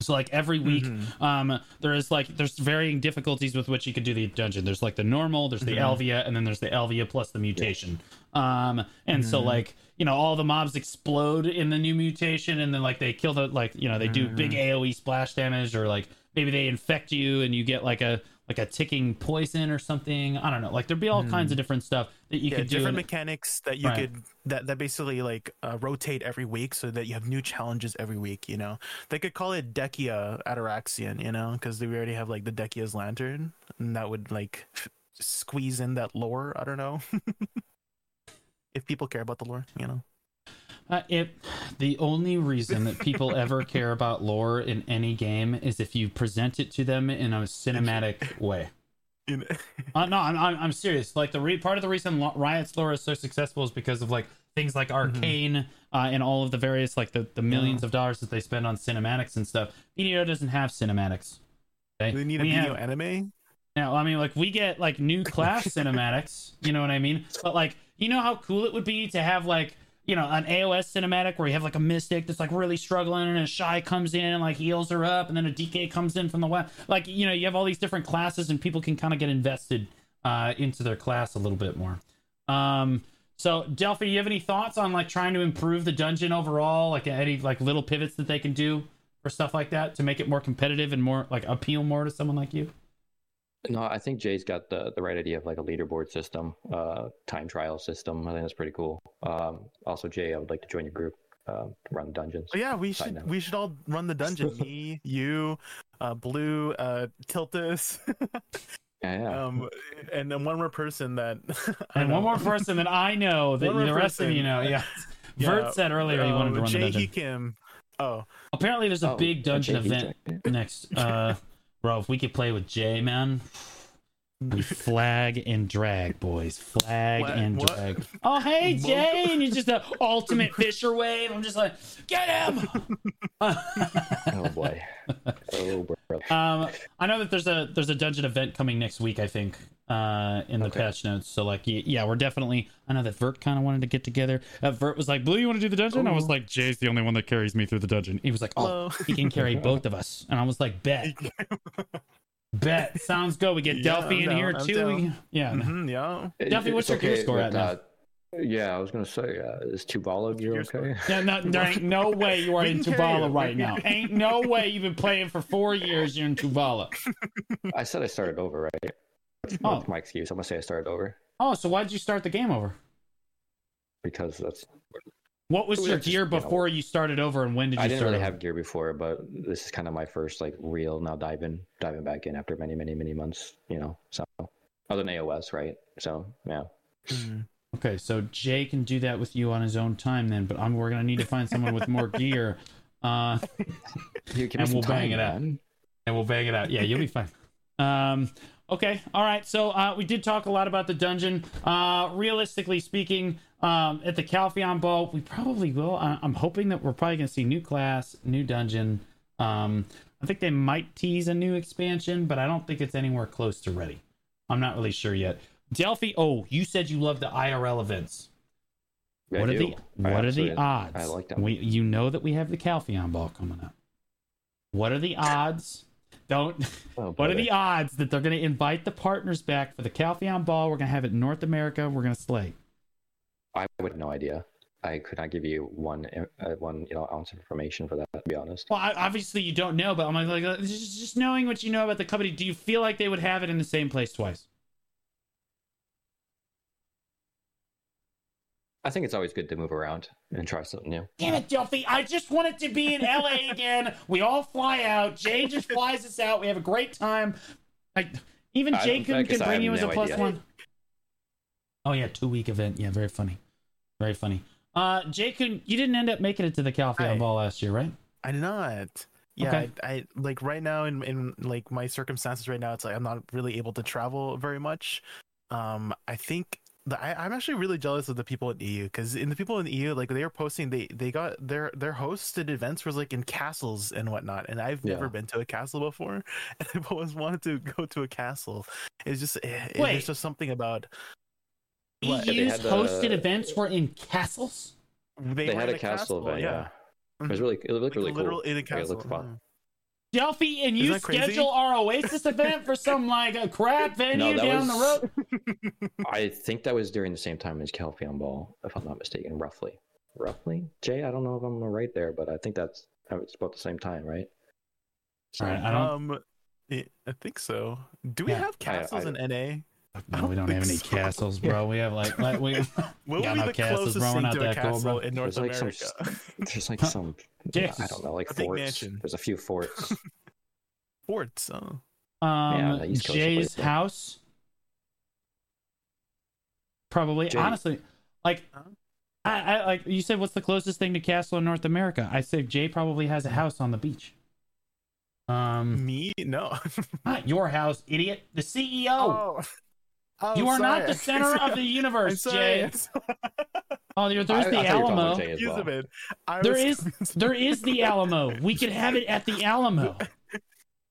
So like every week, Mhm. um, there is like there's varying difficulties with which you could do the dungeon. There's like the normal, there's the Mhm. Elvia, and then there's the Elvia plus the mutation. Um, and so Mhm. like you know all the mobs explode in the new mutation, and then like they kill the like you know they do big Mhm. AOE splash damage, or like maybe they infect you and you get like a like a ticking poison or something. I don't know. Like there'd be all kinds of different stuff that you yeah, could do. different mechanics that you Right. could that that basically like uh, rotate every week so that you have new challenges every week. You know, they could call it Dehkia Atoraxxion. You know, because we already have like the Dehkia's lantern, and that would like f- squeeze in that lore. I don't know <laughs> if people care about the lore. You know, Uh, it the only reason that people ever <laughs> care about lore in any game is if you present it to them in a cinematic way. Know? Uh, no, I'm, I'm serious. Like the re- part of the reason Riot's lore is so successful is because of like things like Arcane uh, and all of the various like the, the millions of dollars that they spend on cinematics and stuff. BDO doesn't have cinematics. Okay? they need a We video have- anime. now, I mean, like we get like new class <laughs> cinematics, you know what I mean? But like, you know how cool it would be to have like, you know, an AOS cinematic where you have like a mystic that's like really struggling and a Shai comes in and like heals her up, and then a DK comes in from the west. Like, you know, you have all these different classes, and people can kind of get invested uh, into their class a little bit more. Um, so Delphi, you have any thoughts on like trying to improve the dungeon overall? Like any like little pivots that they can do or stuff like that to make it more competitive and more like appeal more to someone like you? No, I think Jay's got the, the right idea of like a leaderboard system, uh, time trial system. I think that's pretty cool. Um, also, Jay, I would like to join your group, um, to run dungeons. Oh, yeah, we should note. we should all run the dungeon. <laughs> Me, you, uh, Blue, uh, Tiltus, <laughs> Yeah, yeah. um, and then one more person that. <laughs> And one more person that I know that the rest of you know. Yeah. Yeah, Vert said earlier he wanted to um, run the Jay dungeon. Kim. Oh, Apparently, there's a Oh, big dungeon event next. Uh, bro, if we could play with Jay, man, we flag and drag, boys. Flag What? and What? drag. Oh, hey, <laughs> Mo- Jay, and you're just an ultimate Fisher wave. I'm just like, get him. oh boy. <laughs> Oh, bro. Um, I know that there's a there's a dungeon event coming next week. I think uh, in the Okay. patch notes. So like, yeah, we're definitely. I know that Vert kind of wanted to get together. Uh, Vert was like, "Blue, you want to do the dungeon?" I was like, "Jay's the only one that carries me through the dungeon." He was like, "Oh, hello. he can carry <laughs> both of us," and I was like, "Bet, <laughs> bet, sounds good." We get Yeah, Delphi I'm in down, here I'm too. We- yeah, Mhm, yeah. It- Duffy, what's it's your gear okay, score at now? yeah, I was gonna say, uh, is Tuvala gear Gear okay? yeah. No, <laughs> there ain't no way you are in can carry Tuvala it. right now. Ain't no way you've been playing for four years. You're in Tuvala. I said I started over, right? That's, Oh. that's my excuse. I'm gonna say I started over Oh, so why did you start the game over? because that's. What was It was your just, gear you know, before you started over, and when did you I didn't start? really over? have gear before, but this is kind of my first like real now diving diving back in after many many many months. You know, so other than AOS, right? So yeah. Mhm. Okay, so Jay can do that with you on his own time then, but I'm, we're gonna need to find someone with more gear, <laughs> uh, You give me And some we'll bang time, it out. man. and we'll bang it out. Yeah, you'll be fine. Um, okay, all right. So uh, we did talk a lot about the dungeon. Uh, realistically speaking, um, at the Calpheon Ball, we probably will. I- I'm hoping that we're probably gonna see new class, new dungeon. Um, I think they might tease a new expansion, but I don't think it's anywhere close to ready. I'm not really sure yet. Delphi, oh, you said you love the IRL events. I what are do. the I what are the odds? I like them. We you know that we have the Calpheon ball coming up. What are the odds don't. Oh, <laughs> What are the odds that they're going to invite the partners back for the Calpheon Ball? We're going to have it in North America. We're going to slay. I would have no idea. I could not give you one uh, one you know ounce of information for that. To be honest, Well, I, obviously you don't know, but I'm like, like just, just knowing what you know about the company. Do you feel like they would have it in the same place twice? I think it's always good to move around and try something new. Damn it, Delphi! I just want it to be in LA <laughs> again. We all fly out. Jay just flies us out. We have a great time. Like even I Jay don't- can, can bring you as a no plus idea. one. Oh yeah, two week event. Yeah, very funny, very funny. Uh, Jay, can you didn't end up making it to the Calpheon I- Ball last year, right? I did not. Yeah, Okay. I, I like right now in in like my circumstances right now, it's like I'm not really able to travel very much. Um, I think the, I, I'm actually really jealous of the people in EU because in the people in EU, like they were posting, they they got their their hosted events was like in castles and whatnot, and I've never been to a castle before, <laughs> and I've always wanted to go to a castle. It's just eh, Wait. there's just something about What? Yeah, EU's the- hosted events were in castles. they, They had in a castle event. Yeah, it was Mhm. really it looked like really literal cool. in a Yeah, it castle. looked fun. Delphi, and you that crazy? schedule our Oasis event for some like a crap <laughs> venue that down was- the road. <laughs> I think that was during the same time as Calpheon Ball, if I'm not mistaken, roughly. Roughly, Jay. I don't know if I'm right there, but I think that's it's about the same time, right? So, All right, I don't. Um, I think so. Do we Yeah. have castles I- in NA? No, we don't have any <laughs> so. castles, bro. We have like, like we. What Got would no be the castles, closest bro. We're not to a that cool, castle bro. in North There's like some America? there's like Huh. some Yes. I don't know, like A big forts. mansion. There's a few forts. Forts. Oh. Um, the East Coast Jay's place, house. Probably, Jay- honestly, like, Huh? I, I like you said. What's the closest thing to castle in North America? I say Jay probably has a house on the beach. Um, Me? No. <laughs> not your house, idiot. The CEO. oh. Oh, you are not the center of the <laughs> universe. Jay. <laughs> Oh, there- there's I the thought you were talking about Alamo. Jay as Use well. a bit. I There was is- confused. There is the Alamo. We could have it at the <laughs> Alamo.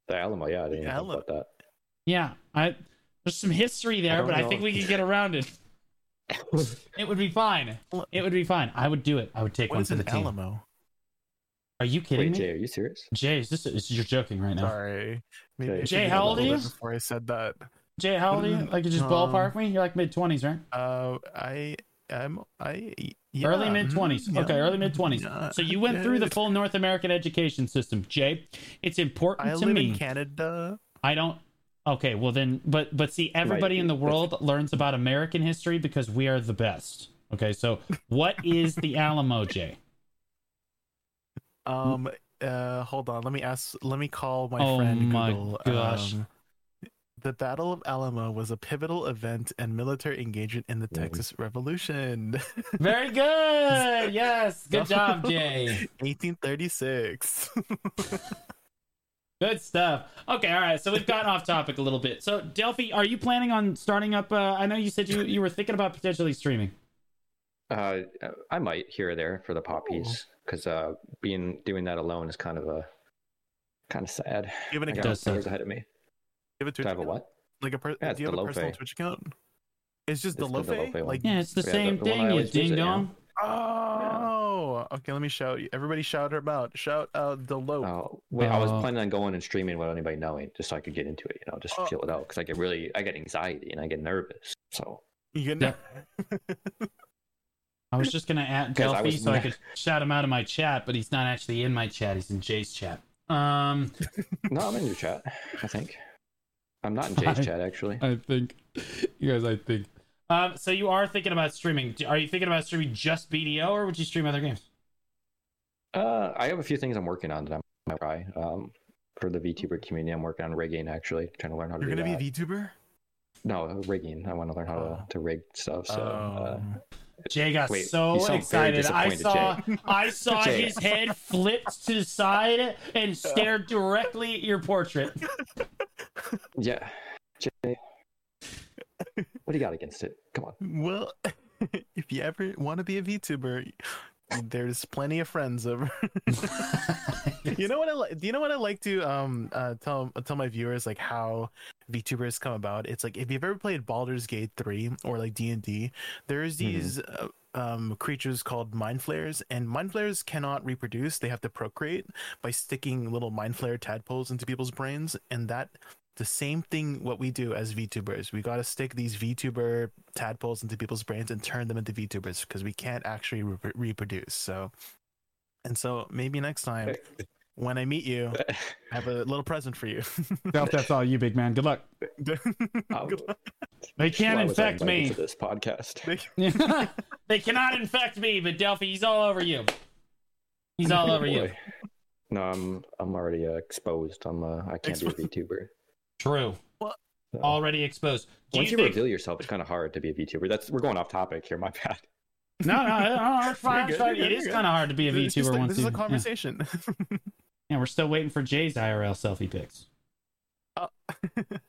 The Alamo, yeah, I didn't even Alamo. about that. Yeah, I there's some history there, don't but I think we could get around it. It would be fine. It would be fine. I would do it. I would take What one for the an team. Alamo? Are you kidding Wait, me? Jay, are you serious? Jay, is this is you're joking right now? Sorry. Maybe Jay. I should Jay, be how old are you? Before I said that. Jay, how old are you? Like you just Um, ballpark me? You're like mid twenties, right? Uh, I am. I yeah, early mid twenties. yeah, Okay, early mid twenties. yeah, So you went through the full North American education system, Jay. It's important I to live me. in Canada. I don't. Okay, well then, but but see, everybody in the world learns about American history because we are the best. Okay, so what is the Alamo, Jay? Um. Uh. Hold on. Let me ask. Let me call my Oh friend my Google. gosh. Um, the Battle of Alamo was a pivotal event and military engagement in the Yeah, we- Texas Revolution, <laughs> Very good. Yes, good job, <laughs> Jay. 1836. <laughs> Good stuff. Okay, all right. So we've gotten off topic a little bit. So Delphi, are you planning on starting up? Uh, I know you said you you were thinking about potentially streaming. Uh, I might here or there for the poppies because uh, being doing that alone is kind of a kind of sad. you have It got does suck. ahead of me. You have a Twitch Do I have a what? Like a per- Yeah, do you have a personal Twitch account? It's just the It's the Lofe? Lofe. Like Yeah, it's the Yeah, same the one I thing, you always ding visit, yeah. dong. Oh, okay. Let me shout. Everybody, shout her out. Shout out the low. Oh, wait, I was Uh, planning on going and streaming without anybody knowing, just so I could get into it. You know, just Oh. feel it out because I get really, I get anxiety and I get nervous. So you know. <laughs> I was just gonna add <laughs> Guys, I Delphi was so I could shout him out of my chat, but he's not actually in my chat. He's in Jay's chat. Um, <laughs> no, I'm in your chat. I think I'm not in <laughs> Jay's I- chat actually. I think you guys. I think. Um, so you are thinking about streaming? Are you thinking about streaming just BDO, or would you stream other games? Uh, I have a few things I'm working on that I'm gonna try. Um, for the VTuber community, I'm working on rigging actually, trying to learn how to You're do gonna that. be a VTuber. No, rigging. I want to learn how Oh. to, to rig stuff. So uh, Um, Jay got Wait, so you sound very excited. I disappointed, saw, <laughs> I saw Jay. his head flipped to the side and stared directly at your portrait. <laughs> yeah, Jay, what do you got against it? Come on. well, <laughs> if you ever want to be a VTuber, there's plenty of friends over. <laughs> you know what I like? Do you know what I like to um uh, tell tell my viewers like how VTubers come about? It's like if you've ever played Baldur's Gate three or like D and D, there's Mhm. these uh, um, creatures called mind flayers, and mind flayers cannot reproduce. They have to procreate by sticking little mind flayer tadpoles into people's brains, and that the same thing what we do as VTubers. We got to stick these VTuber tadpoles into people's brains and turn them into VTubers because we can't actually re- reproduce. So, and so maybe next time when I meet you, <laughs> I have a little present for you. <laughs> Delph, that's all you, big man. Good luck. <laughs> I'll- They can't why was I infect me. to this podcast. they cannot infect me, but Delphi, he's all over you. He's all over you. No, I'm I'm already uh, exposed. I'm uh, I can't be a VTuber. True. What? So, Already exposed. Do once you you, think... reveal yourself, it's kind of hard to be a VTuber. That's we're going off topic here. My bad. No, no, no, it's fine. You're It's good, fine. you're It good, is you're kind of hard to be a It's just VTuber like- once this is you. a conversation. Yeah. Yeah, we're still waiting for Jay's IRL selfie pics. <laughs>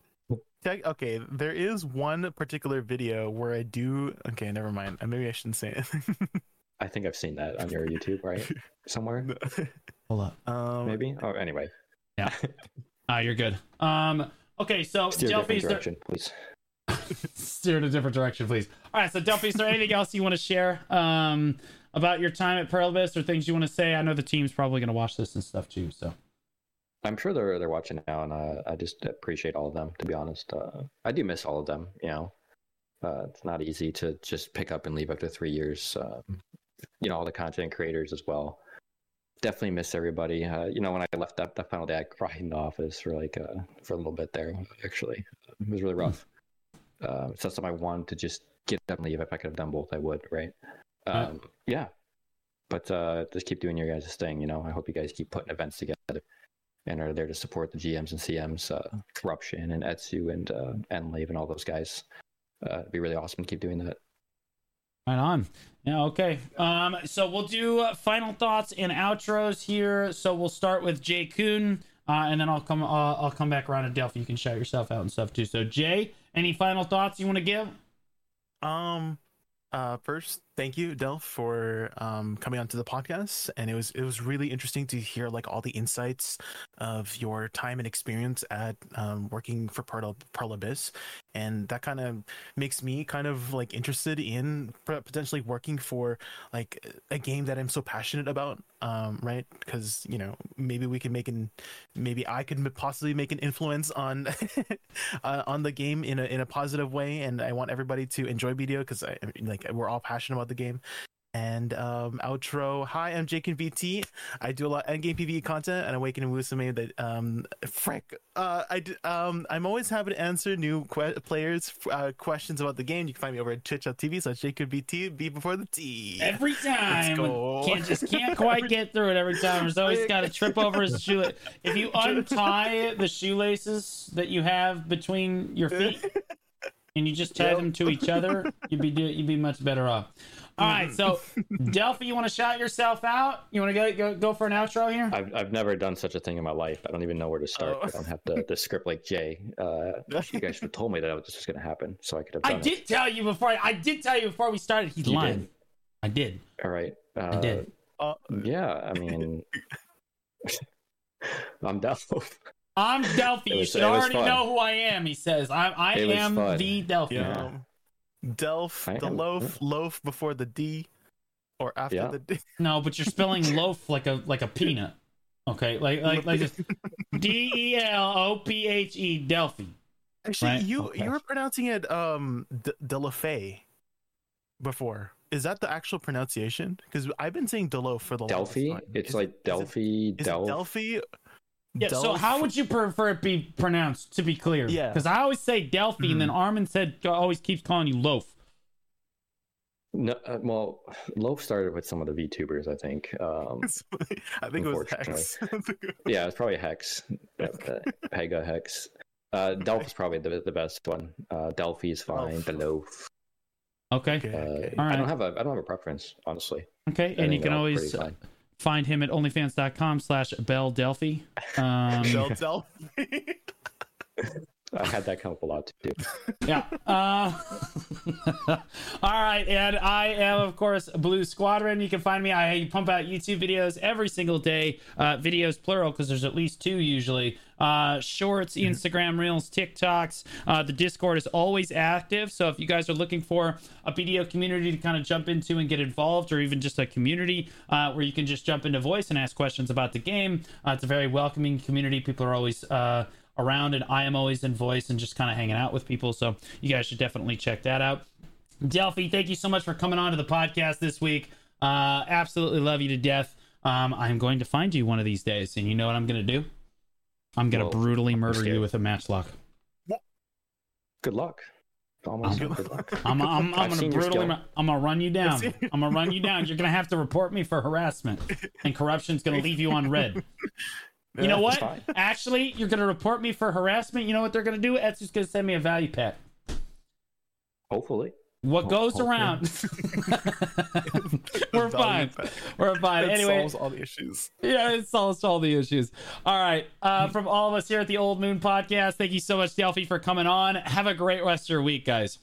Tech- okay, there is one particular video where I do. Okay, never mind. Uh, Maybe I shouldn't say it. <laughs> I think I've seen that on your YouTube, right? <laughs> Somewhere, Hold up. um, maybe. Oh, anyway, Yeah. Ah, you're good. Um. Okay, so steer a Delphi, different is there... please. steer in a different direction, please. All right, so Delphi, is there anything else you want to share um, about your time at Pearl Abyss or things you want to say? I know the team's probably going to watch this and stuff too. So I'm sure they're they're watching now, and uh, I just appreciate all of them. To be honest, uh, I do miss all of them. You know, uh, it's not easy to just pick up and leave after three years. Uh, you know, all the content creators as well. Definitely miss everybody. Uh, you know, when I left that, that final day, I cried in the office for like uh, for a little bit there. Actually, it was really rough. Uh, it's not something I wanted to just get up and leave. If I could have done both, I would. Right? Right. Um, yeah. But uh, just keep doing your guys' thing. You know, I hope you guys keep putting events together and are there to support the GMs and CMs, uh, Corruption and Etsu and uh, Enlave and all those guys. Uh, it'd be really awesome to keep doing that. right on. Yeah. Okay. Um. So we'll do uh, final thoughts and outros here. So we'll start with Jay Kuhn, uh, and then I'll come. Uh, I'll come back around to Delphi. You can shout yourself out and stuff too. So Jay, any final thoughts you want to give? Um, uh, first, thank you, Delph, for um coming onto the podcast, and it was it was really interesting to hear like all the insights of your time and experience at um working for Pearl, Abyss, and that kind of makes me kind of like interested in potentially working for like a game that I'm so passionate about, um, right? Because you know maybe we can make an maybe I could possibly make an influence on <laughs> uh, on the game in a in a positive way, and I want everybody to enjoy BDO because I like we're all passionate about the game. And um, outro. Hi, I'm Jake and VT. I do a lot of endgame PvE content and Awakening Wusume that um frick. Uh, I d- um I'm always happy to answer new que- players uh, questions about the game. You can find me over at twitch.tv slash Jake and VT. B before the T. Every time, can't just can't <laughs> quite get through it every time. There's always got to trip over his shoelace. If you <laughs> untie the shoelaces that you have between your feet <laughs> and you just tie Yep. them to each other, you'd be do- you'd be much better off. All right, so <laughs> Delphi, you want to shout yourself out? You want to go, go go for an outro here? I've, I've never done such a thing in my life. I don't even know where to start. Oh. I don't have the, the script like Jay. Uh, you guys <laughs> should have told me that this was going to happen so I could have I done did tell you before. I did tell you before we started. He's You lying. did. I did. All right. Uh, I did. Uh, Yeah, I mean, <laughs> I'm Delphi. I'm Delphi. It You should already fun. know who I am. He says, "I I am fun. the Delphi." yeah. Yeah. Delph, I the am- loaf, loaf before the D, or after Yeah. the D. <laughs> No, but you're spelling loaf like a like a peanut. Okay, like like like this. D E L O P H E Delphi. Actually, Right, you okay. you were pronouncing it um D- Delafay before. Is that the actual pronunciation? Because I've been saying Delo for the Delphi? longest time. It's Is like it- is it- Delphi, Is it Delphi? Yeah. So how would you prefer it be pronounced? To be clear, Yeah. Because I always say Delphi, and then Armin said always keeps calling you loaf. No, uh, well, Loaf started with some of the VTubers, I think. Um, <laughs> I think it was Hex. yeah, it's probably Hex, <laughs> uh, uh, Pega Hex. Uh, Delph is probably the, the best one. Uh, Delphi is fine. Delph. The Loaf. Okay. okay, Uh, okay. All I don't have a I don't have a preference, honestly. Okay. I And you can always pretty fine. Find him at onlyfans.com slash Bell Delphi. Um, Del Delphi. <laughs> I had that come up a lot too. yeah. Uh, <laughs> all right, and I am of course Blue Squadron. You can find me. I pump out YouTube videos every single day. Uh, videos plural because there's at least two usually. Uh, shorts, Instagram Reels, TikToks. Uh, the Discord is always active. So if you guys are looking for a BDO community to kind of jump into and get involved, or even just a community uh, where you can just jump into voice and ask questions about the game, uh, it's a very welcoming community. People are always uh, around, and I am always in voice and just kind of hanging out with people. So you guys should definitely check that out. Delphi, thank you so much for coming on to the podcast this week. Uh, absolutely love you to death. Um, I'm going to find you one of these days, and you know what I'm going to do? I'm going to brutally murder you with a matchlock. Good luck. Almost Um, good luck. <laughs> I'm, I'm, I'm I've going to brutally, skill. I'm going to run you down. I'm going to run you down. You're going to have to report me for harassment, and corruption's going to leave you on red. <laughs> You know what? <laughs> Actually, you're going to report me for harassment. You know what they're going to do? Etsy's going to send me a value pack. Hopefully. What Ho- goes hopefully. around? <laughs> <laughs> We're fine. pack. We're fine. It Anyway, solves all the issues. yeah, it solves all the issues. All right. Uh, from all of us here at the Old Moon Podcast, thank you so much, Delphi, for coming on. Have a great rest of your week, guys.